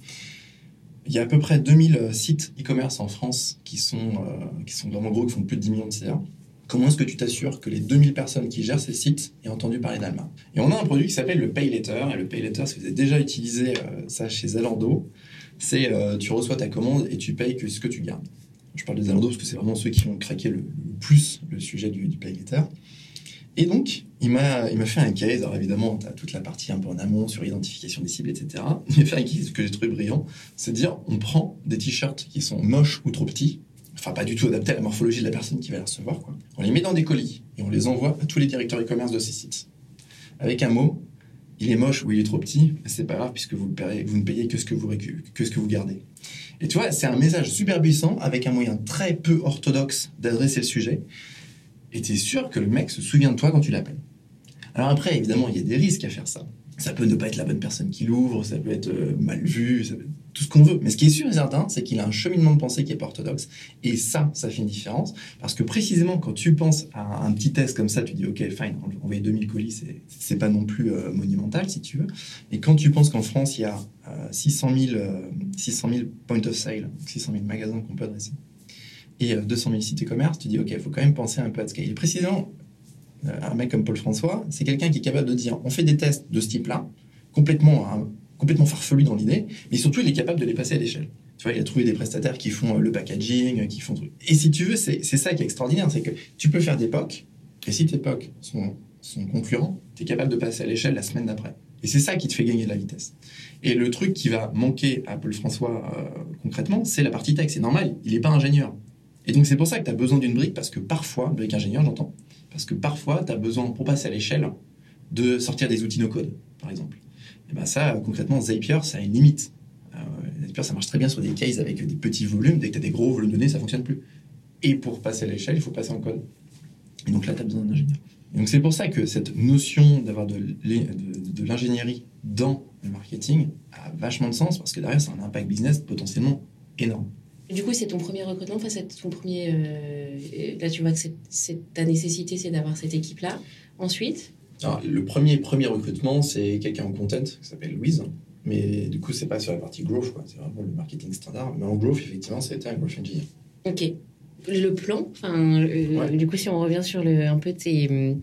il y a à peu près 2000 sites e-commerce en France qui sont, euh, qui sont vraiment gros, qui font plus de 10 millions de CA. Comment est-ce que tu t'assures que les 2000 personnes qui gèrent ces sites aient entendu parler d'Alma? Et on a un produit qui s'appelle le Pay Letter. Et le Pay Letter, si vous avez déjà utilisé euh, ça chez Zalando, c'est euh, tu reçois ta commande et tu payes que ce que tu gardes. Je parle de Zalando parce que c'est vraiment ceux qui ont craqué le, plus le sujet du, du Pay Letter. Et donc, il m'a, il m'a fait un case. Alors évidemment, tu as toute la partie un peu en amont sur l'identification des cibles, etc. Il m'a fait un case que j'ai trouvé brillant. C'est dire, on prend des t-shirts qui sont moches ou trop petits, enfin pas du tout adaptés à la morphologie de la personne qui va les recevoir. On les met dans des colis et on les envoie à tous les directeurs e-commerce de ces sites. Avec un mot, il est moche ou il est trop petit, c'est pas grave puisque vous, ne payez que ce que vous, que ce que vous gardez. Et tu vois, c'est un message super puissant avec un moyen très peu orthodoxe d'adresser le sujet. Et tu es sûr que le mec se souvient de toi quand tu l'appelles. Alors après, évidemment, il y a des risques à faire ça. Ça peut ne pas être la bonne personne qui l'ouvre, ça peut être euh, mal vu, ça peut tout ce qu'on veut. Mais ce qui est sûr et certain, c'est qu'il a un cheminement de pensée qui est pas orthodoxe. Et ça, ça fait une différence. Parce que précisément, quand tu penses à un petit test comme ça, tu dis, OK, fine, envoyer 2000 colis, c'est pas non plus euh, monumental, si tu veux. Et quand tu penses qu'en France, il y a 600, 000, 600 000 point of sale, 600 000 magasins qu'on peut adresser, et 200 euh, 000 sites e-commerce, tu dis, OK, il faut quand même penser un peu à scale. Et précisément, euh, un mec comme Paul François, c'est quelqu'un qui est capable de dire, on fait des tests de ce type-là, complètement hein, complètement farfelu dans l'idée, mais surtout il est capable de les passer à l'échelle. Tu vois, il a trouvé des prestataires qui font euh, le packaging, qui font Et si tu veux, c'est ça qui est extraordinaire, c'est que tu peux faire des POC, et si tes POC sont, sont concurrents, tu es capable de passer à l'échelle la semaine d'après. Et c'est ça qui te fait gagner de la vitesse. Et le truc qui va manquer à Paul François euh, concrètement, c'est la partie tech. C'est normal, il n'est pas ingénieur. Et donc c'est pour ça que tu as besoin d'une brique, parce que parfois, brique ingénieur, j'entends, parce que parfois, tu as besoin, pour passer à l'échelle, de sortir des outils no-code, par exemple. Et ben ça, concrètement, Zapier, ça a une limite. Euh, Zapier, ça marche très bien sur des cases avec des petits volumes. Dès que tu as des gros volumes de données, ça fonctionne plus. Et pour passer à l'échelle, il faut passer en code. Et donc là, tu as besoin d'un ingénieur. Et donc c'est pour ça que cette notion d'avoir de, l'ingénierie dans le marketing a vachement de sens parce que derrière, ça a un impact business potentiellement énorme. Du coup, c'est ton premier recrutement, enfin, c'est ton premier. Euh, là, tu vois que ta nécessité, c'est d'avoir cette équipe-là. Ensuite, le premier, premier recrutement, c'est quelqu'un en content qui s'appelle Louise. Mais du coup, c'est pas sur la partie growth, c'est vraiment le marketing standard. Mais en growth, effectivement, c'était un growth engineer. Ok. Le plan, enfin, euh, du coup, si on revient sur le, un peu tes. Euh,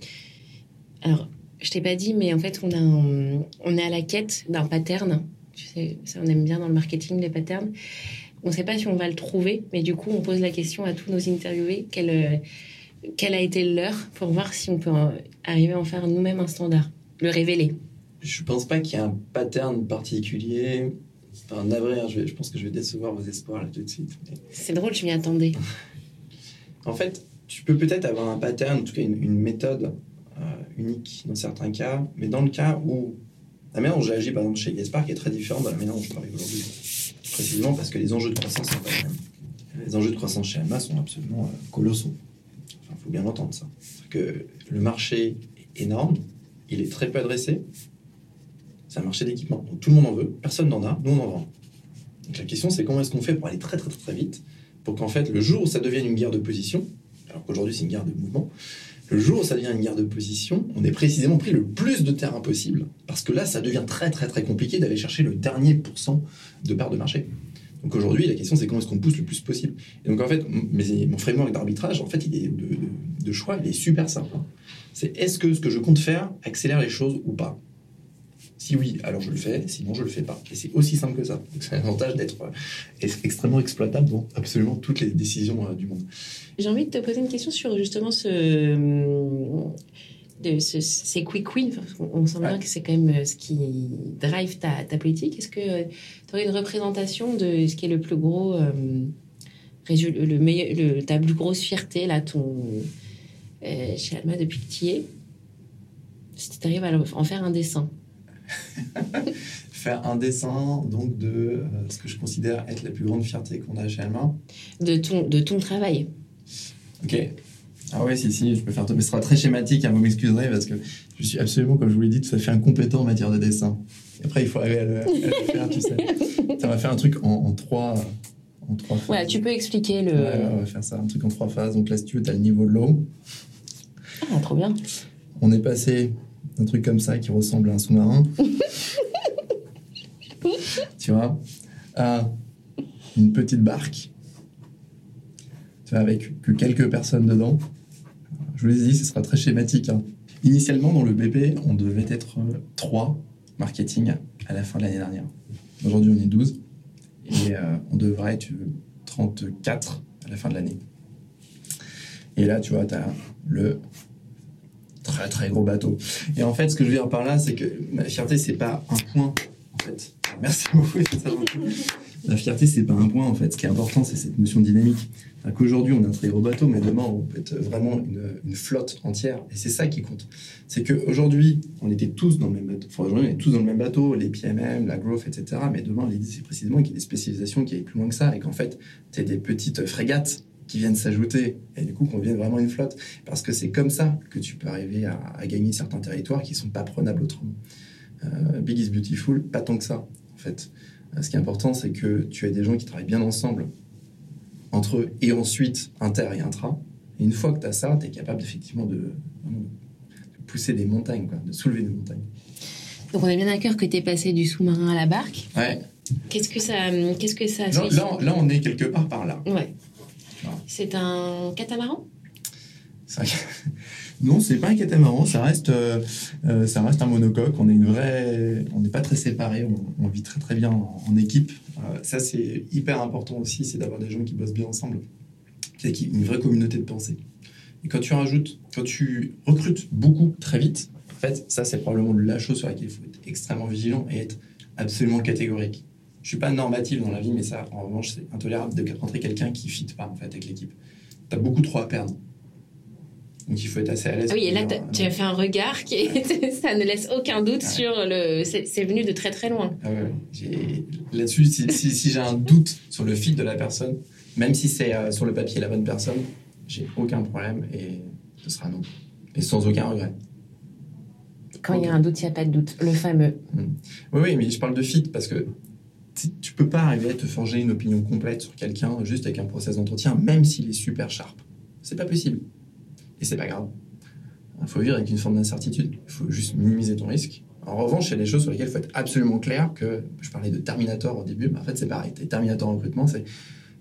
alors, je t'ai pas dit, mais en fait, on, a on est à la quête d'un pattern. Tu sais, ça, on aime bien dans le marketing les patterns. On ne sait pas si on va le trouver, mais du coup, on pose la question à tous nos interviewés quel, euh, quel a été l'heure pour voir si on peut arriver à en faire nous-mêmes un standard, le révéler Je pense pas qu'il y ait un pattern particulier. Enfin, navré, hein, je, je, pense que je vais décevoir vos espoirs là tout de suite. C'est drôle, je m'y attendais. en fait, tu peux peut-être avoir un pattern, en tout cas une, méthode, euh, unique dans certains cas, mais dans le cas où la manière dont j'ai agi par exemple chez Gaspard est très différente de la manière dont je travaille aujourd'hui. Précisément parce que les enjeux de croissance sont pas les mêmes. Les enjeux de croissance chez Alma sont absolument euh, colossaux. Il faut bien entendre ça. Que le marché est énorme, il est très peu adressé. C'est un marché d'équipement. Tout le monde en veut, personne n'en a, nous on en vend. Donc la question c'est comment est-ce qu'on fait pour aller très très très, très vite pour qu'en fait le jour où ça devienne une guerre de position, alors qu'aujourd'hui c'est une guerre de mouvement, le jour où ça devient une guerre de position, on est précisément pris le plus de terrain possible, parce que là, ça devient très très très compliqué d'aller chercher le dernier pourcent de part de marché. Donc aujourd'hui, la question c'est comment est-ce qu'on pousse le plus possible. Et donc en fait, mon framework d'arbitrage, en fait, il est de, choix, il est super simple. Hein. C'est est-ce que ce que je compte faire accélère les choses ou pas? Si oui, alors je le fais, sinon je le fais pas. Et c'est aussi simple que ça. C'est l'avantage d'être euh, extrêmement exploitable dans absolument toutes les décisions euh, du monde. J'ai envie de te poser une question sur justement ce, euh, de ces quick wins. On sent bien que c'est quand même ce qui drive ta, ta politique. Est-ce que tu aurais une représentation de ce qui est le plus gros, le meilleur, le, ta plus grosse fierté là, ton, chez Alma depuis que tu y es? Si tu arrives à en faire un dessin. faire un dessin donc de euh, ce que je considère être la plus grande fierté qu'on a chez Alma. De ton, de ton travail. Ok. Ah ouais, si, si, je peux faire Mais ce sera très schématique, hein, vous m'excuserez, parce que je suis absolument, comme je vous l'ai dit, tout à fait incompétent en matière de dessin. Et après, il faut arriver à le, faire, tu sais. Ça va faire un truc en, trois, en trois phases. Ouais, tu peux expliquer le... Ouais, on va faire ça, un truc en trois phases. Donc là, si tu veux, tu as le niveau de l'eau. Ah, trop bien. On est passé un truc comme ça qui ressemble à un sous-marin. tu vois, à une petite barque, tu vois, avec que quelques personnes dedans. Je vous l'ai dit, ce sera très schématique. Hein. Initialement, dans le BP, on devait être 3 marketing à la fin de l'année dernière. Aujourd'hui, on est 12 et euh, on devrait être 34 à la fin de l'année. Et là, tu vois, tu as le très très gros bateau. Et en fait, ce que je veux dire par là, c'est que ma fierté, c'est pas un point. En fait, merci beaucoup. La fierté, c'est pas un point. En fait, ce qui est important, c'est cette notion dynamique. Qu'aujourd'hui, on a un très gros bateau, mais demain, on peut être vraiment une, flotte entière. Et c'est ça qui compte. C'est qu'aujourd'hui, on était tous dans le même bateau. Aujourd'hui, on est tous dans le même bateau, les PMM, la growth, etc. Mais demain, l'idée, c'est précisément qu'il y ait des spécialisations qui aillent plus loin que ça et qu'en fait, tu des petites frégates qui viennent s'ajouter et du coup qu'on vienne vraiment une flotte parce que c'est comme ça que tu peux arriver à, gagner certains territoires qui sont pas prenables autrement. Euh, Big is beautiful, pas tant que ça en fait. Ce qui est important, c'est que tu as des gens qui travaillent bien ensemble entre eux et ensuite inter et intra. Et une fois que tu as ça, tu es capable effectivement de, de, pousser des montagnes, quoi, de soulever des montagnes. Donc on est bien d'accord que tu es passé du sous-marin à la barque. Ouais. Qu'est-ce que ça, qu'est-ce que ça là, là, là, on est quelque part par là. Ouais. C'est un catamaran? Non, c'est pas un catamaran, ça reste, euh, euh, ça reste un monocoque. On est une vraie, on n'est pas très séparés, on, vit très très bien en, équipe. Euh, ça, c'est hyper important aussi, c'est d'avoir des gens qui bossent bien ensemble, c'est une vraie communauté de pensée. Et quand tu rajoutes, quand tu recrutes beaucoup très vite, en fait, ça c'est probablement la chose sur laquelle il faut être extrêmement vigilant et être absolument catégorique. Je suis pas normatif dans la vie, mais ça, en revanche, c'est intolérable de rentrer quelqu'un qui ne fit pas en fait avec l'équipe. Tu as beaucoup trop à perdre. Donc il faut être assez à l'aise. Ah oui, et là, tu as fait un regard qui ça ne laisse aucun doute sur le. C'est venu de très très loin. Ah ouais, Là-dessus, si, j'ai un doute sur le fit de la personne, même si c'est euh, sur le papier la bonne personne, j'ai aucun problème et ce sera non. Et sans aucun regret. Quand il y a un doute, il n'y a pas de doute. Le fameux. Hmm. Oui, oui, mais je parle de fit parce que tu peux pas arriver à te forger une opinion complète sur quelqu'un juste avec un process d'entretien, même s'il est super sharp. C'est pas possible. Et c'est pas grave. Il faut vivre avec une forme d'incertitude. Il faut juste minimiser ton risque. En revanche, il y a des choses sur lesquelles il faut être absolument clair que je parlais de Terminator au début, mais en fait c'est pareil. Terminator en recrutement, c'est une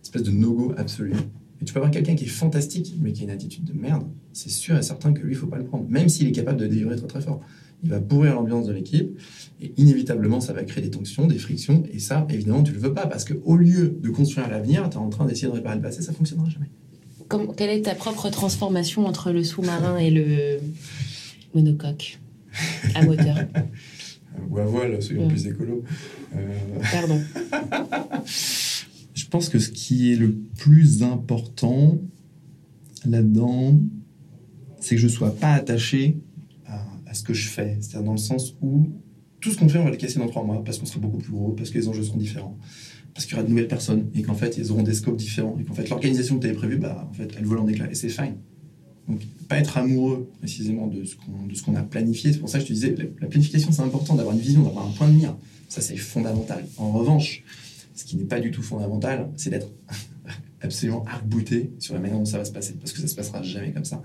espèce de no-go absolu. Et tu peux avoir quelqu'un qui est fantastique, mais qui a une attitude de merde. C'est sûr et certain que lui, il faut pas le prendre, même s'il est capable de délivrer très très fort il va pourrir l'ambiance de l'équipe, et inévitablement, ça va créer des tensions, des frictions, et ça, évidemment, tu le veux pas, parce qu'au lieu de construire l'avenir, tu es en train d'essayer de réparer le passé, ça fonctionnera jamais. Comme, quelle est ta propre transformation entre le sous-marin et le monocoque à moteur Ou à voile, soyons plus écolo. Euh, Pardon. Je pense que ce qui est le plus important là-dedans, c'est que je ne sois pas attaché à ce que je fais. C'est-à-dire dans le sens où tout ce qu'on fait, on va le casser dans trois mois parce qu'on sera beaucoup plus gros, parce que les enjeux seront différents, parce qu'il y aura de nouvelles personnes et qu'en fait, ils auront des scopes différents et qu'en fait, l'organisation que tu avais prévue, bah, en fait, elle vole en éclat et c'est fine. Donc, pas être amoureux précisément de ce qu'on, qu'on a planifié. C'est pour ça que je te disais, la, la planification, c'est important d'avoir une vision, d'avoir un point de mire. Ça, c'est fondamental. En revanche, ce qui n'est pas du tout fondamental, c'est d'être absolument arc-bouté sur la manière dont ça va se passer, parce que ça se passera jamais comme ça.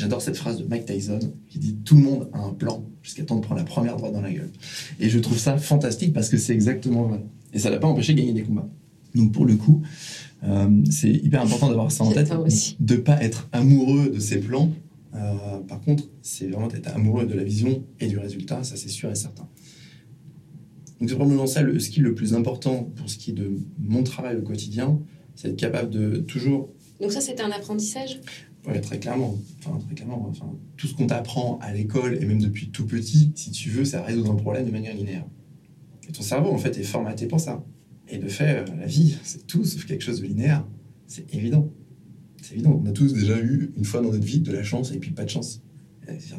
J'adore cette phrase de Mike Tyson qui dit Tout le monde a un plan jusqu'à temps de prendre la première droite dans la gueule. Et je trouve ça fantastique parce que c'est exactement vrai. Et ça l'a pas empêché de gagner des combats. Donc pour le coup, euh, c'est hyper important d'avoir ça en tête, de pas être amoureux de ses plans. Euh, par contre, c'est vraiment être amoureux de la vision et du résultat, ça c'est sûr et certain. Donc c'est probablement ça le skill le plus important pour ce qui est de mon travail au quotidien, c'est être capable de toujours. Donc ça, c'était un apprentissage? Oui, très clairement. Enfin, très clairement. Enfin, tout ce qu'on t'apprend à l'école et même depuis tout petit, si tu veux, ça résout un problème de manière linéaire. Et ton cerveau, en fait, est formaté pour ça. Et de fait, euh, la vie, c'est tout sauf quelque chose de linéaire. C'est évident. C'est évident. On a tous déjà eu, une fois dans notre vie, de la chance et puis pas de chance.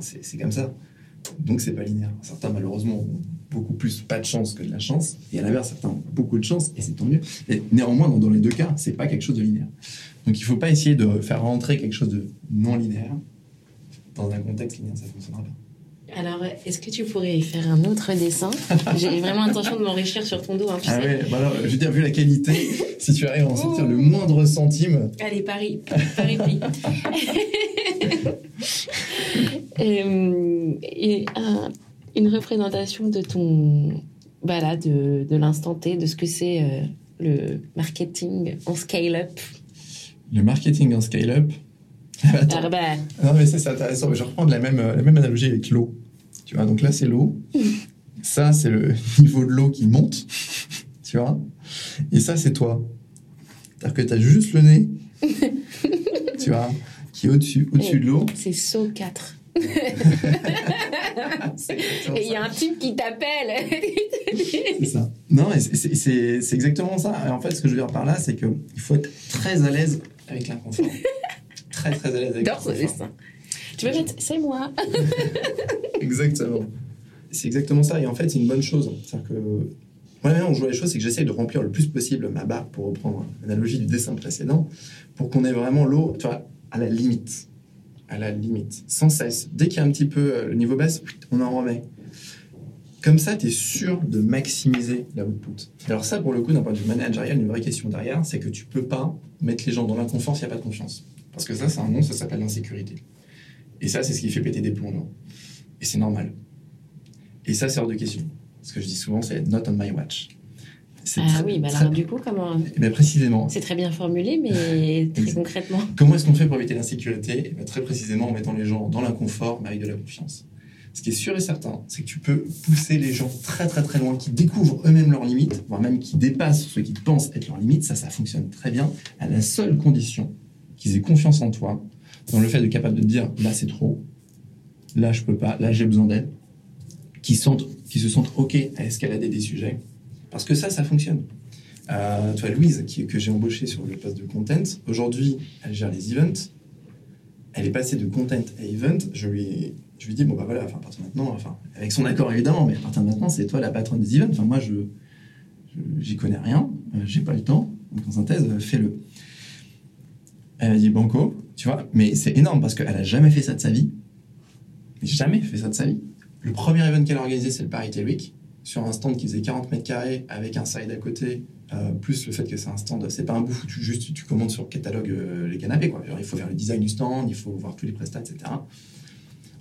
C'est comme ça. Donc, c'est pas linéaire. Certains, malheureusement, ont beaucoup plus pas de chance que de la chance. Et à l'inverse, certains ont beaucoup de chance et c'est tant mieux. Néanmoins, dans, dans les deux cas, c'est pas quelque chose de linéaire. Donc il faut pas essayer de faire rentrer quelque chose de non linéaire dans un contexte linéaire, ça ne fonctionnera pas. Alors, est-ce que tu pourrais faire un autre dessin? J'ai vraiment intention de m'enrichir sur ton dos. Hein, ah ouais, bah alors, je veux dire, vu la qualité, si tu arrives à en sortir le moindre centime. Allez, Paris, Paris, Paris. Euh, et, une représentation de ton. Voilà, de, de l'instant T, de ce que c'est euh, le marketing en scale-up le marketing en scale-up? Ah bah. Non, mais c'est intéressant. Je vais reprendre la même, la même analogie avec l'eau. Tu vois, donc là, c'est l'eau. ça, c'est le niveau de l'eau qui monte. tu vois. Et ça, c'est toi. C'est-à-dire que tu as juste le nez. tu vois, qui est au-dessus au -dessus de l'eau. C'est SO 4. et il y a un type qui t'appelle. c'est ça. Non, c'est exactement ça. Et en fait, ce que je veux dire par là, c'est qu'il faut être très à l'aise avec l'inconfort. très, très à l'aise avec l'inconfort. Tu veux mettre c'est moi Exactement. C'est exactement ça. Et en fait, c'est une bonne chose. C'est-à-dire que moi, la manière dont je vois les choses, c'est que j'essaye de remplir le plus possible ma barre, pour reprendre l'analogie du dessin précédent, pour qu'on ait vraiment l'eau, tu vois, à la limite à la limite, sans cesse. Dès qu'il y a un petit peu euh, le niveau baisse, on en remet. Comme ça, tu es sûr de maximiser la output. Alors ça, pour le coup, d'un point de vue managérial, une vraie question derrière, c'est que tu peux pas mettre les gens dans l'inconfort s'il n'y a pas de confiance. Parce que ça, c'est un nom, ça s'appelle l'insécurité. Et ça, c'est ce qui fait péter des plombs. Et c'est normal. Et ça, c'est hors de question. Ce que je dis souvent, c'est not on my watch. Ah oui, bah alors du coup, comment ben, Précisément. C'est très bien formulé, mais très concrètement. Comment est-ce qu'on fait pour éviter l'insécurité? Eh ben, Très précisément en mettant les gens dans l'inconfort, mais avec de la confiance. Ce qui est sûr et certain, c'est que tu peux pousser les gens très très très loin, qui découvrent eux-mêmes leurs limites, voire même qui dépassent ce qu'ils pensent être leurs limites. Ça, ça fonctionne très bien, à la seule condition qu'ils aient confiance en toi, dans le fait de capable de dire là c'est trop, là je peux pas, là j'ai besoin d'aide, qui, sentent, qui se sentent ok à escalader des sujets parce que ça, ça fonctionne. Euh, tu vois, Louise, que j'ai embauchée sur le poste de content, aujourd'hui, elle gère les events. Elle est passée de content à event. Je lui, je lui dis, bon, bah voilà, enfin, à partir de maintenant, enfin, avec son accord évidemment, mais à partir de maintenant, c'est toi la patronne des events. Enfin, moi, je, j'y connais rien, euh, j'ai pas le temps. Donc, en synthèse, euh, fais-le. Elle a dit, banco, tu vois, mais c'est énorme parce qu'elle a jamais fait ça de sa vie. Jamais fait ça de sa vie. Le premier event qu'elle a organisé, c'est le Paris Week sur un stand qui faisait 40 mètres carrés avec un side à côté, euh, plus le fait que c'est un stand, c'est pas un où tu juste tu commandes sur le catalogue euh, les canapés. Quoi. il faut faire le design du stand, il faut voir tous les prestats, etc.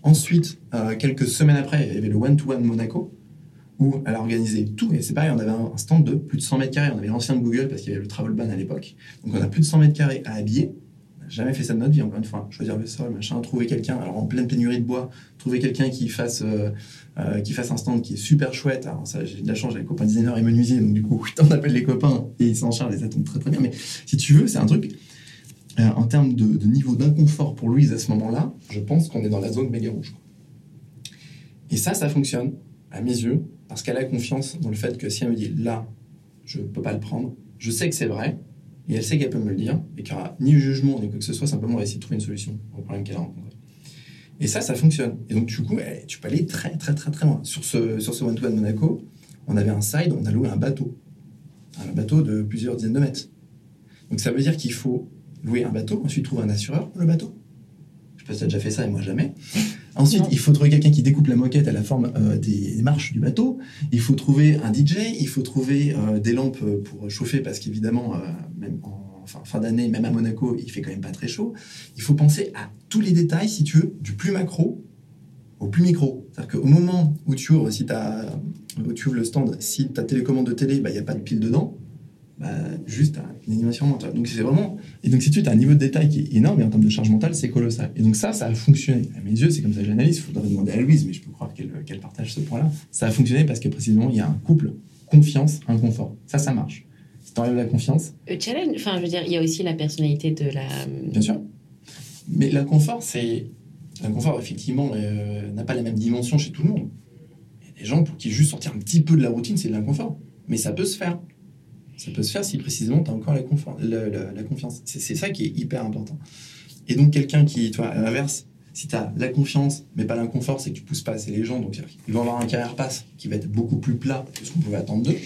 Ensuite, euh, quelques semaines après, il y avait le One-to-One Monaco, où elle a organisé tout. Et c'est pareil, on avait un stand de plus de 100 mètres carrés. On avait l'ancien de Google parce qu'il y avait le travel ban à l'époque. Donc on a plus de 100 mètres carrés à habiller jamais fait ça de notre vie, encore une fois. Choisir le sol, machin, trouver quelqu'un, alors en pleine pénurie de bois, trouver quelqu'un qui fasse, euh, euh, qui fasse un stand qui est super chouette. Alors ça, j'ai de la chance, j'ai les copains designers et menuisiers, donc du coup, on appelle les copains et ils s'en chargent, les attendent très très bien. Mais si tu veux, c'est un truc, euh, en termes de, niveau d'inconfort pour Louise à ce moment-là, je pense qu'on est dans la zone méga rouge. Et ça, ça fonctionne, à mes yeux, parce qu'elle a confiance dans le fait que si elle me dit là, je ne peux pas le prendre, je sais que c'est vrai, et elle sait qu'elle peut me le dire, et qu'il n'y aura ni jugement ni quoi que ce soit, simplement on va essayer de trouver une solution au problème qu'elle a rencontré. Et ça, ça fonctionne. Et donc, du coup, tu peux aller très, très, très, très loin. Sur ce, sur ce one-to-one Monaco, on avait un side, on a loué un bateau. Un bateau de plusieurs dizaines de mètres. Donc, ça veut dire qu'il faut louer un bateau, ensuite trouver un assureur pour le bateau. Je sais pas si tu as déjà fait ça et moi jamais. Ensuite, il faut trouver quelqu'un qui découpe la moquette à la forme euh, des marches du bateau. Il faut trouver un DJ. Il faut trouver euh, des lampes pour chauffer parce qu'évidemment, euh, même en fin d'année, même à Monaco, il fait quand même pas très chaud. Il faut penser à tous les détails, si tu veux, du plus macro au plus micro. C'est-à-dire qu'au moment où tu ouvres, si as, où tu ouvres le stand, si ta télécommande de télé, bah, il n'y a pas de pile dedans, bah, juste une animation mentale. Donc c'est vraiment. Et donc si tu as un niveau de détail qui est énorme, et en termes de charge mentale, c'est colossal. Et donc ça, ça a fonctionné. À mes yeux, c'est comme ça que j'analyse. Il faudrait demander à Louise, mais je peux croire qu'elle partage ce point-là. Ça a fonctionné parce que précisément, il y a un couple confiance, inconfort. Ça, ça marche. Si tu la confiance. Le challenge, enfin, je veux dire, il y a aussi la personnalité de la. Bien sûr. Mais l'inconfort, c'est. L'inconfort, effectivement, euh, n'a pas la même dimension chez tout le monde. Il y a des gens pour qui juste sortir un petit peu de la routine, c'est de l'inconfort. Mais ça peut se faire. Ça peut se faire si précisément tu as encore la, confiance. C'est ça qui est hyper important. Et donc, quelqu'un qui, toi, à l'inverse, si tu as la confiance, mais pas l'inconfort, c'est que tu pousses pas assez les gens. Donc, ils vont avoir un carrière pass qui va être beaucoup plus plat que ce qu'on pouvait attendre d'eux.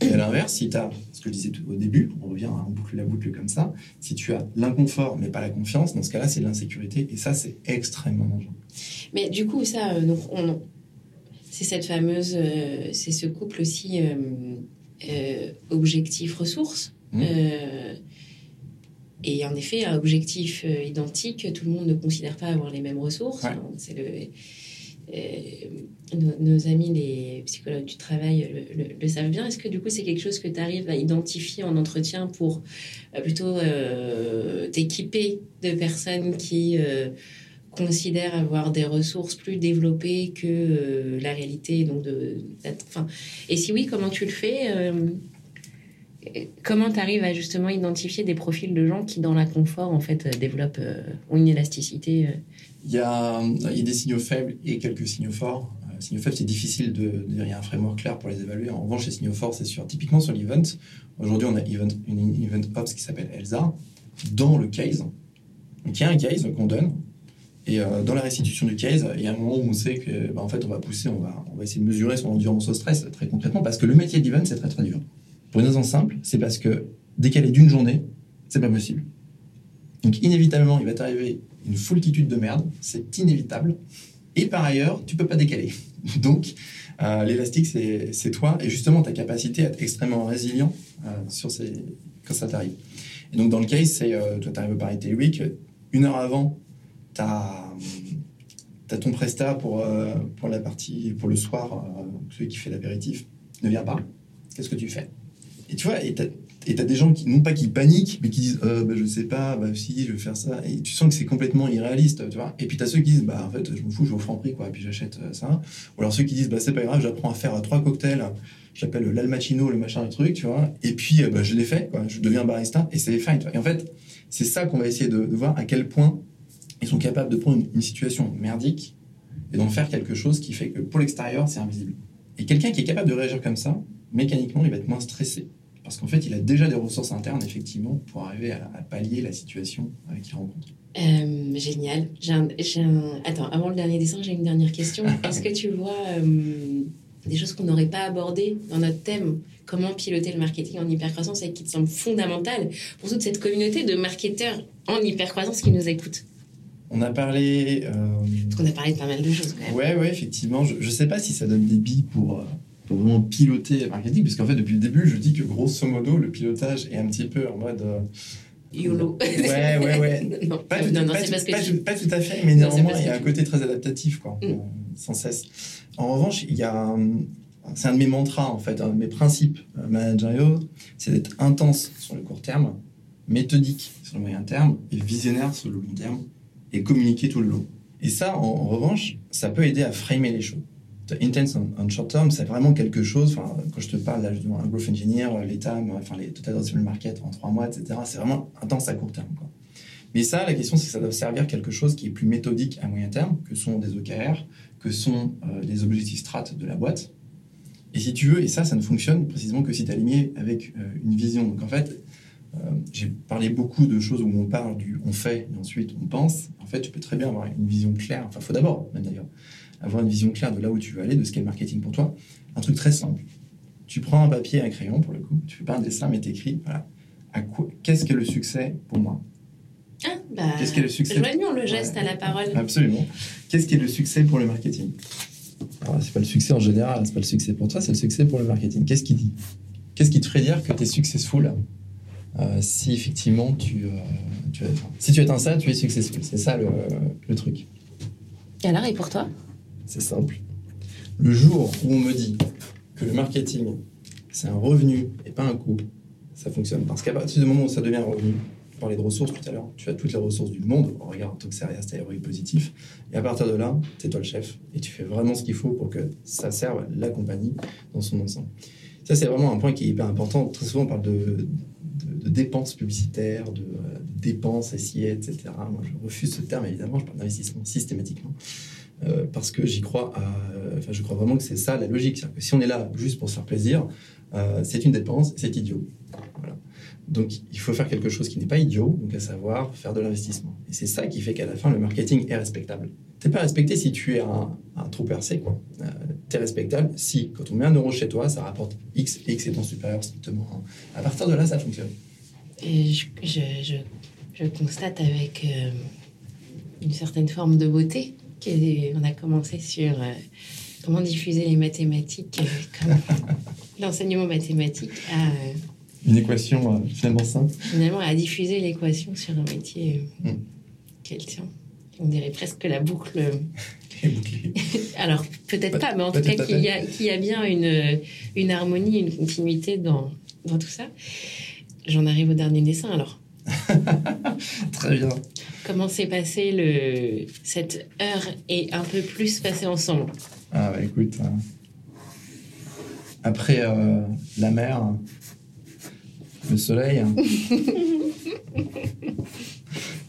Et à l'inverse, si tu as, ce que je disais au début, on revient, on boucle la boucle comme ça, si tu as l'inconfort, mais pas la confiance, dans ce cas-là, c'est l'insécurité. Et ça, c'est extrêmement dangereux. Mais du coup, ça, euh, on, c'est cette fameuse, euh, c'est ce couple aussi. Euh, objectif ressources. Mmh. Euh, et en effet, un objectif euh, identique, tout le monde ne considère pas avoir les mêmes ressources. C'est nos, amis les psychologues du travail le, savent bien. Est-ce que du coup c'est quelque chose que tu arrives à identifier en entretien pour plutôt t'équiper de personnes qui considèrent avoir des ressources plus développées que euh, la réalité. Donc de, enfin, et si oui, comment tu le fais euh, Comment tu arrives à justement identifier des profils de gens qui, dans l'inconfort, en fait, développent euh, une élasticité il y, a, il y, a, des signaux faibles et quelques signaux forts. signaux faibles, c'est difficile de, dire, il y a un framework clair pour les évaluer. En revanche, les signaux forts, c'est sûr. Typiquement sur l'event, aujourd'hui, on a event, une event ops qui s'appelle Elsa. Dans le case, il y a un case qu'on donne, et euh, dans la restitution du case, il y a un moment où on sait que, bah, en fait, on va pousser, on va, essayer de mesurer son endurance au stress très concrètement, parce que le métier d'event, c'est très très dur. Pour une raison simple, c'est parce que décaler d'une journée, c'est pas possible. Donc inévitablement, il va t'arriver une foultitude de merde, c'est inévitable. Et par ailleurs, tu peux pas décaler. Donc, euh, l'élastique, c'est toi, et justement ta capacité à être extrêmement résilient euh, sur ces, quand ça t'arrive. Et donc, dans le case, c'est, toi, tu arrives par week, une heure avant, tu as, ton prestat pour, euh, pour la partie, pour le soir, euh, celui qui fait l'apéritif, ne vient pas. Qu'est-ce que tu fais? Et tu vois, et tu as, des gens qui, non pas qui paniquent, mais qui disent euh, bah, Je sais pas, bah, si, je vais faire ça. Et tu sens que c'est complètement irréaliste, tu vois. Et puis tu as ceux qui disent Bah, en fait, je m'en fous, je vais au franc prix, quoi, et puis j'achète ça. Ou alors ceux qui disent Bah, c'est pas grave, j'apprends à faire trois cocktails, j'appelle l'almachino, le machin, le truc, tu vois. Et puis, bah, je l'ai fait. Je deviens barista, et c'est fine. Et en fait, c'est ça qu'on va essayer de voir à quel point ils sont capables de prendre une, situation merdique et d'en faire quelque chose qui fait que pour l'extérieur, c'est invisible. Et quelqu'un qui est capable de réagir comme ça, mécaniquement, il va être moins stressé. Parce qu'en fait, il a déjà des ressources internes, effectivement, pour arriver à, pallier la situation qu'il rencontre. Euh, génial. J'ai un, Attends, avant le dernier dessin, j'ai une dernière question. Est-ce que tu vois euh, des choses qu'on n'aurait pas abordées dans notre thème? Comment piloter le marketing en hypercroissance et qui te semble fondamental pour toute cette communauté de marketeurs en hypercroissance qui nous écoutent? On a parlé. Euh... Parce qu'on a parlé de pas mal de choses quand même. Ouais, ouais, effectivement. Je ne sais pas si ça donne des billes pour, euh, pour vraiment piloter le marketing, parce qu'en fait, depuis le début, je dis que grosso modo, le pilotage est un petit peu en mode. Euh, YOLO. Ouais, ouais, ouais. non, pas, tout, non, non, pas, tout, pas, tout, pas, tout, à fait, mais néanmoins, il y a un côté très adaptatif, quoi, mm. euh, sans cesse. En revanche, il y a. C'est un de mes mantras, en fait, un de mes principes managériaux, c'est d'être intense sur le court terme, méthodique sur le moyen terme et visionnaire sur le long terme et communiquer tout le long. Et ça, en, revanche, ça peut aider à framer les choses. Intense on, short term, c'est vraiment quelque chose. Quand je te parle là, un growth engineer, l'État, enfin les total addressable market en trois mois, etc. C'est vraiment intense à court terme. Mais ça, la question, c'est que ça doit servir quelque chose qui est plus méthodique à moyen terme, que sont des OKR, que sont euh, les objectifs strat de la boîte. Et si tu veux, et ça, ça ne fonctionne précisément que si tu es aligné avec euh, une vision. Donc en fait, J'ai parlé beaucoup de choses où on parle du on fait et ensuite on pense. En fait, tu peux très bien avoir une vision claire. Enfin, faut d'abord, même d'ailleurs, avoir une vision claire de là où tu veux aller, de ce qu'est le marketing pour toi. Un truc très simple. Tu prends un papier et un crayon pour le coup. Tu fais pas un dessin, mais t'écris. Voilà. À quoi Qu'est-ce qu'est le succès pour moi? Ah, bah, Qu'est-ce qu'est le succès Joignons le geste Ouais. à la parole. Absolument. Qu'est-ce qui est le succès pour le marketing? Alors, c'est pas le succès en général, c'est pas le succès pour toi, c'est le succès pour le marketing. Qu'est-ce qui dit? Qu'est-ce qui te ferait dire que tu es successful? euh, si effectivement tu, euh, tu si tu éteins ça, tu es successful. C'est ça le, le truc. Et alors, et pour toi? C'est simple. Le jour où on me dit que le marketing, c'est un revenu et pas un coût, ça fonctionne. Parce qu'à partir du moment où ça devient un revenu, on parlait de ressources tout à l'heure, tu as toutes les ressources du monde, regarde Toxaria, c'est positif, et à partir de là, c'est toi le chef, et tu fais vraiment ce qu'il faut pour que ça serve la compagnie dans son ensemble. Ça, c'est vraiment un point qui est hyper important. Très souvent, on parle de, de, dépenses publicitaires, de, euh, dépenses SIA, etc. Moi, je refuse ce terme, évidemment, je parle d'investissement systématiquement. Euh, parce que j'y crois, à, enfin, je crois vraiment que c'est ça la logique. C'est-à-dire que si on est là juste pour se faire plaisir, euh, c'est une dépense, c'est idiot. Voilà. Donc il faut faire quelque chose qui n'est pas idiot, donc à savoir faire de l'investissement. Et c'est ça qui fait qu'à la fin, le marketing est respectable. T'es pas respecté si tu es un, un trou percé, quoi. Euh, T'es respectable si, quand on met un euro chez toi, ça rapporte X, X étant supérieur strictement. à partir de là, ça fonctionne. Et je, je, je, je constate avec euh, une certaine forme de beauté qu'on a commencé sur euh, comment diffuser les mathématiques, euh, l'enseignement mathématique à Une équation euh, finalement simple. finalement à diffuser l'équation sur un métier euh, Mm. qu'elle tient. On dirait presque la boucle. euh. Alors, peut-être Peut- pas, mais en tout cas, qu'il y, a, qu'il y a bien une, une harmonie, une continuité dans, dans tout ça. J'en arrive au dernier dessin. Alors, Très bien. comment s'est passé le, cette heure et un peu plus passée ensemble? Ah bah écoute, euh, après euh, la mer, le soleil.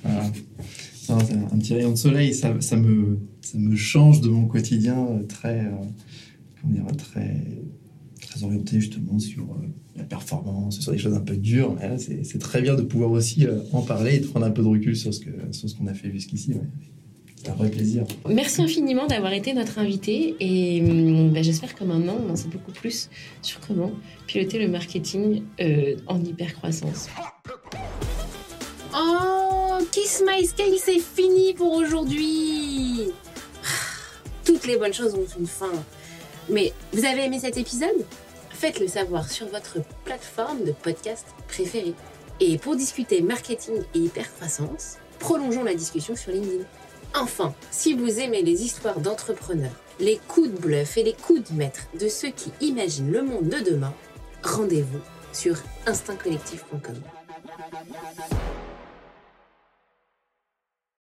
voilà. Non, c'est un petit rayon de soleil, ça, ça, me, ça me change de mon quotidien euh, très, euh, comment dire, très, très orienté justement sur euh, la performance, sur des choses un peu dures. Mais là, c'est c'est très bien de pouvoir aussi euh, en parler et de prendre un peu de recul sur ce que sur ce qu'on a fait jusqu'ici. ouais. C'est un vrai plaisir. Merci infiniment d'avoir été notre invité et hum, bah, j'espère que maintenant on en sait beaucoup plus sur comment piloter le marketing euh, en hypercroissance. Oh, Kiss My Scale, c'est fini pour aujourd'hui. Toutes les bonnes choses ont une fin. Mais vous avez aimé cet épisode? Faites-le savoir sur votre plateforme de podcast préférée. Et pour discuter marketing et hypercroissance, prolongeons la discussion sur LinkedIn. Enfin, si vous aimez les histoires d'entrepreneurs, les coups de bluff et les coups de maître de ceux qui imaginent le monde de demain, rendez-vous sur instinctcollectif.com.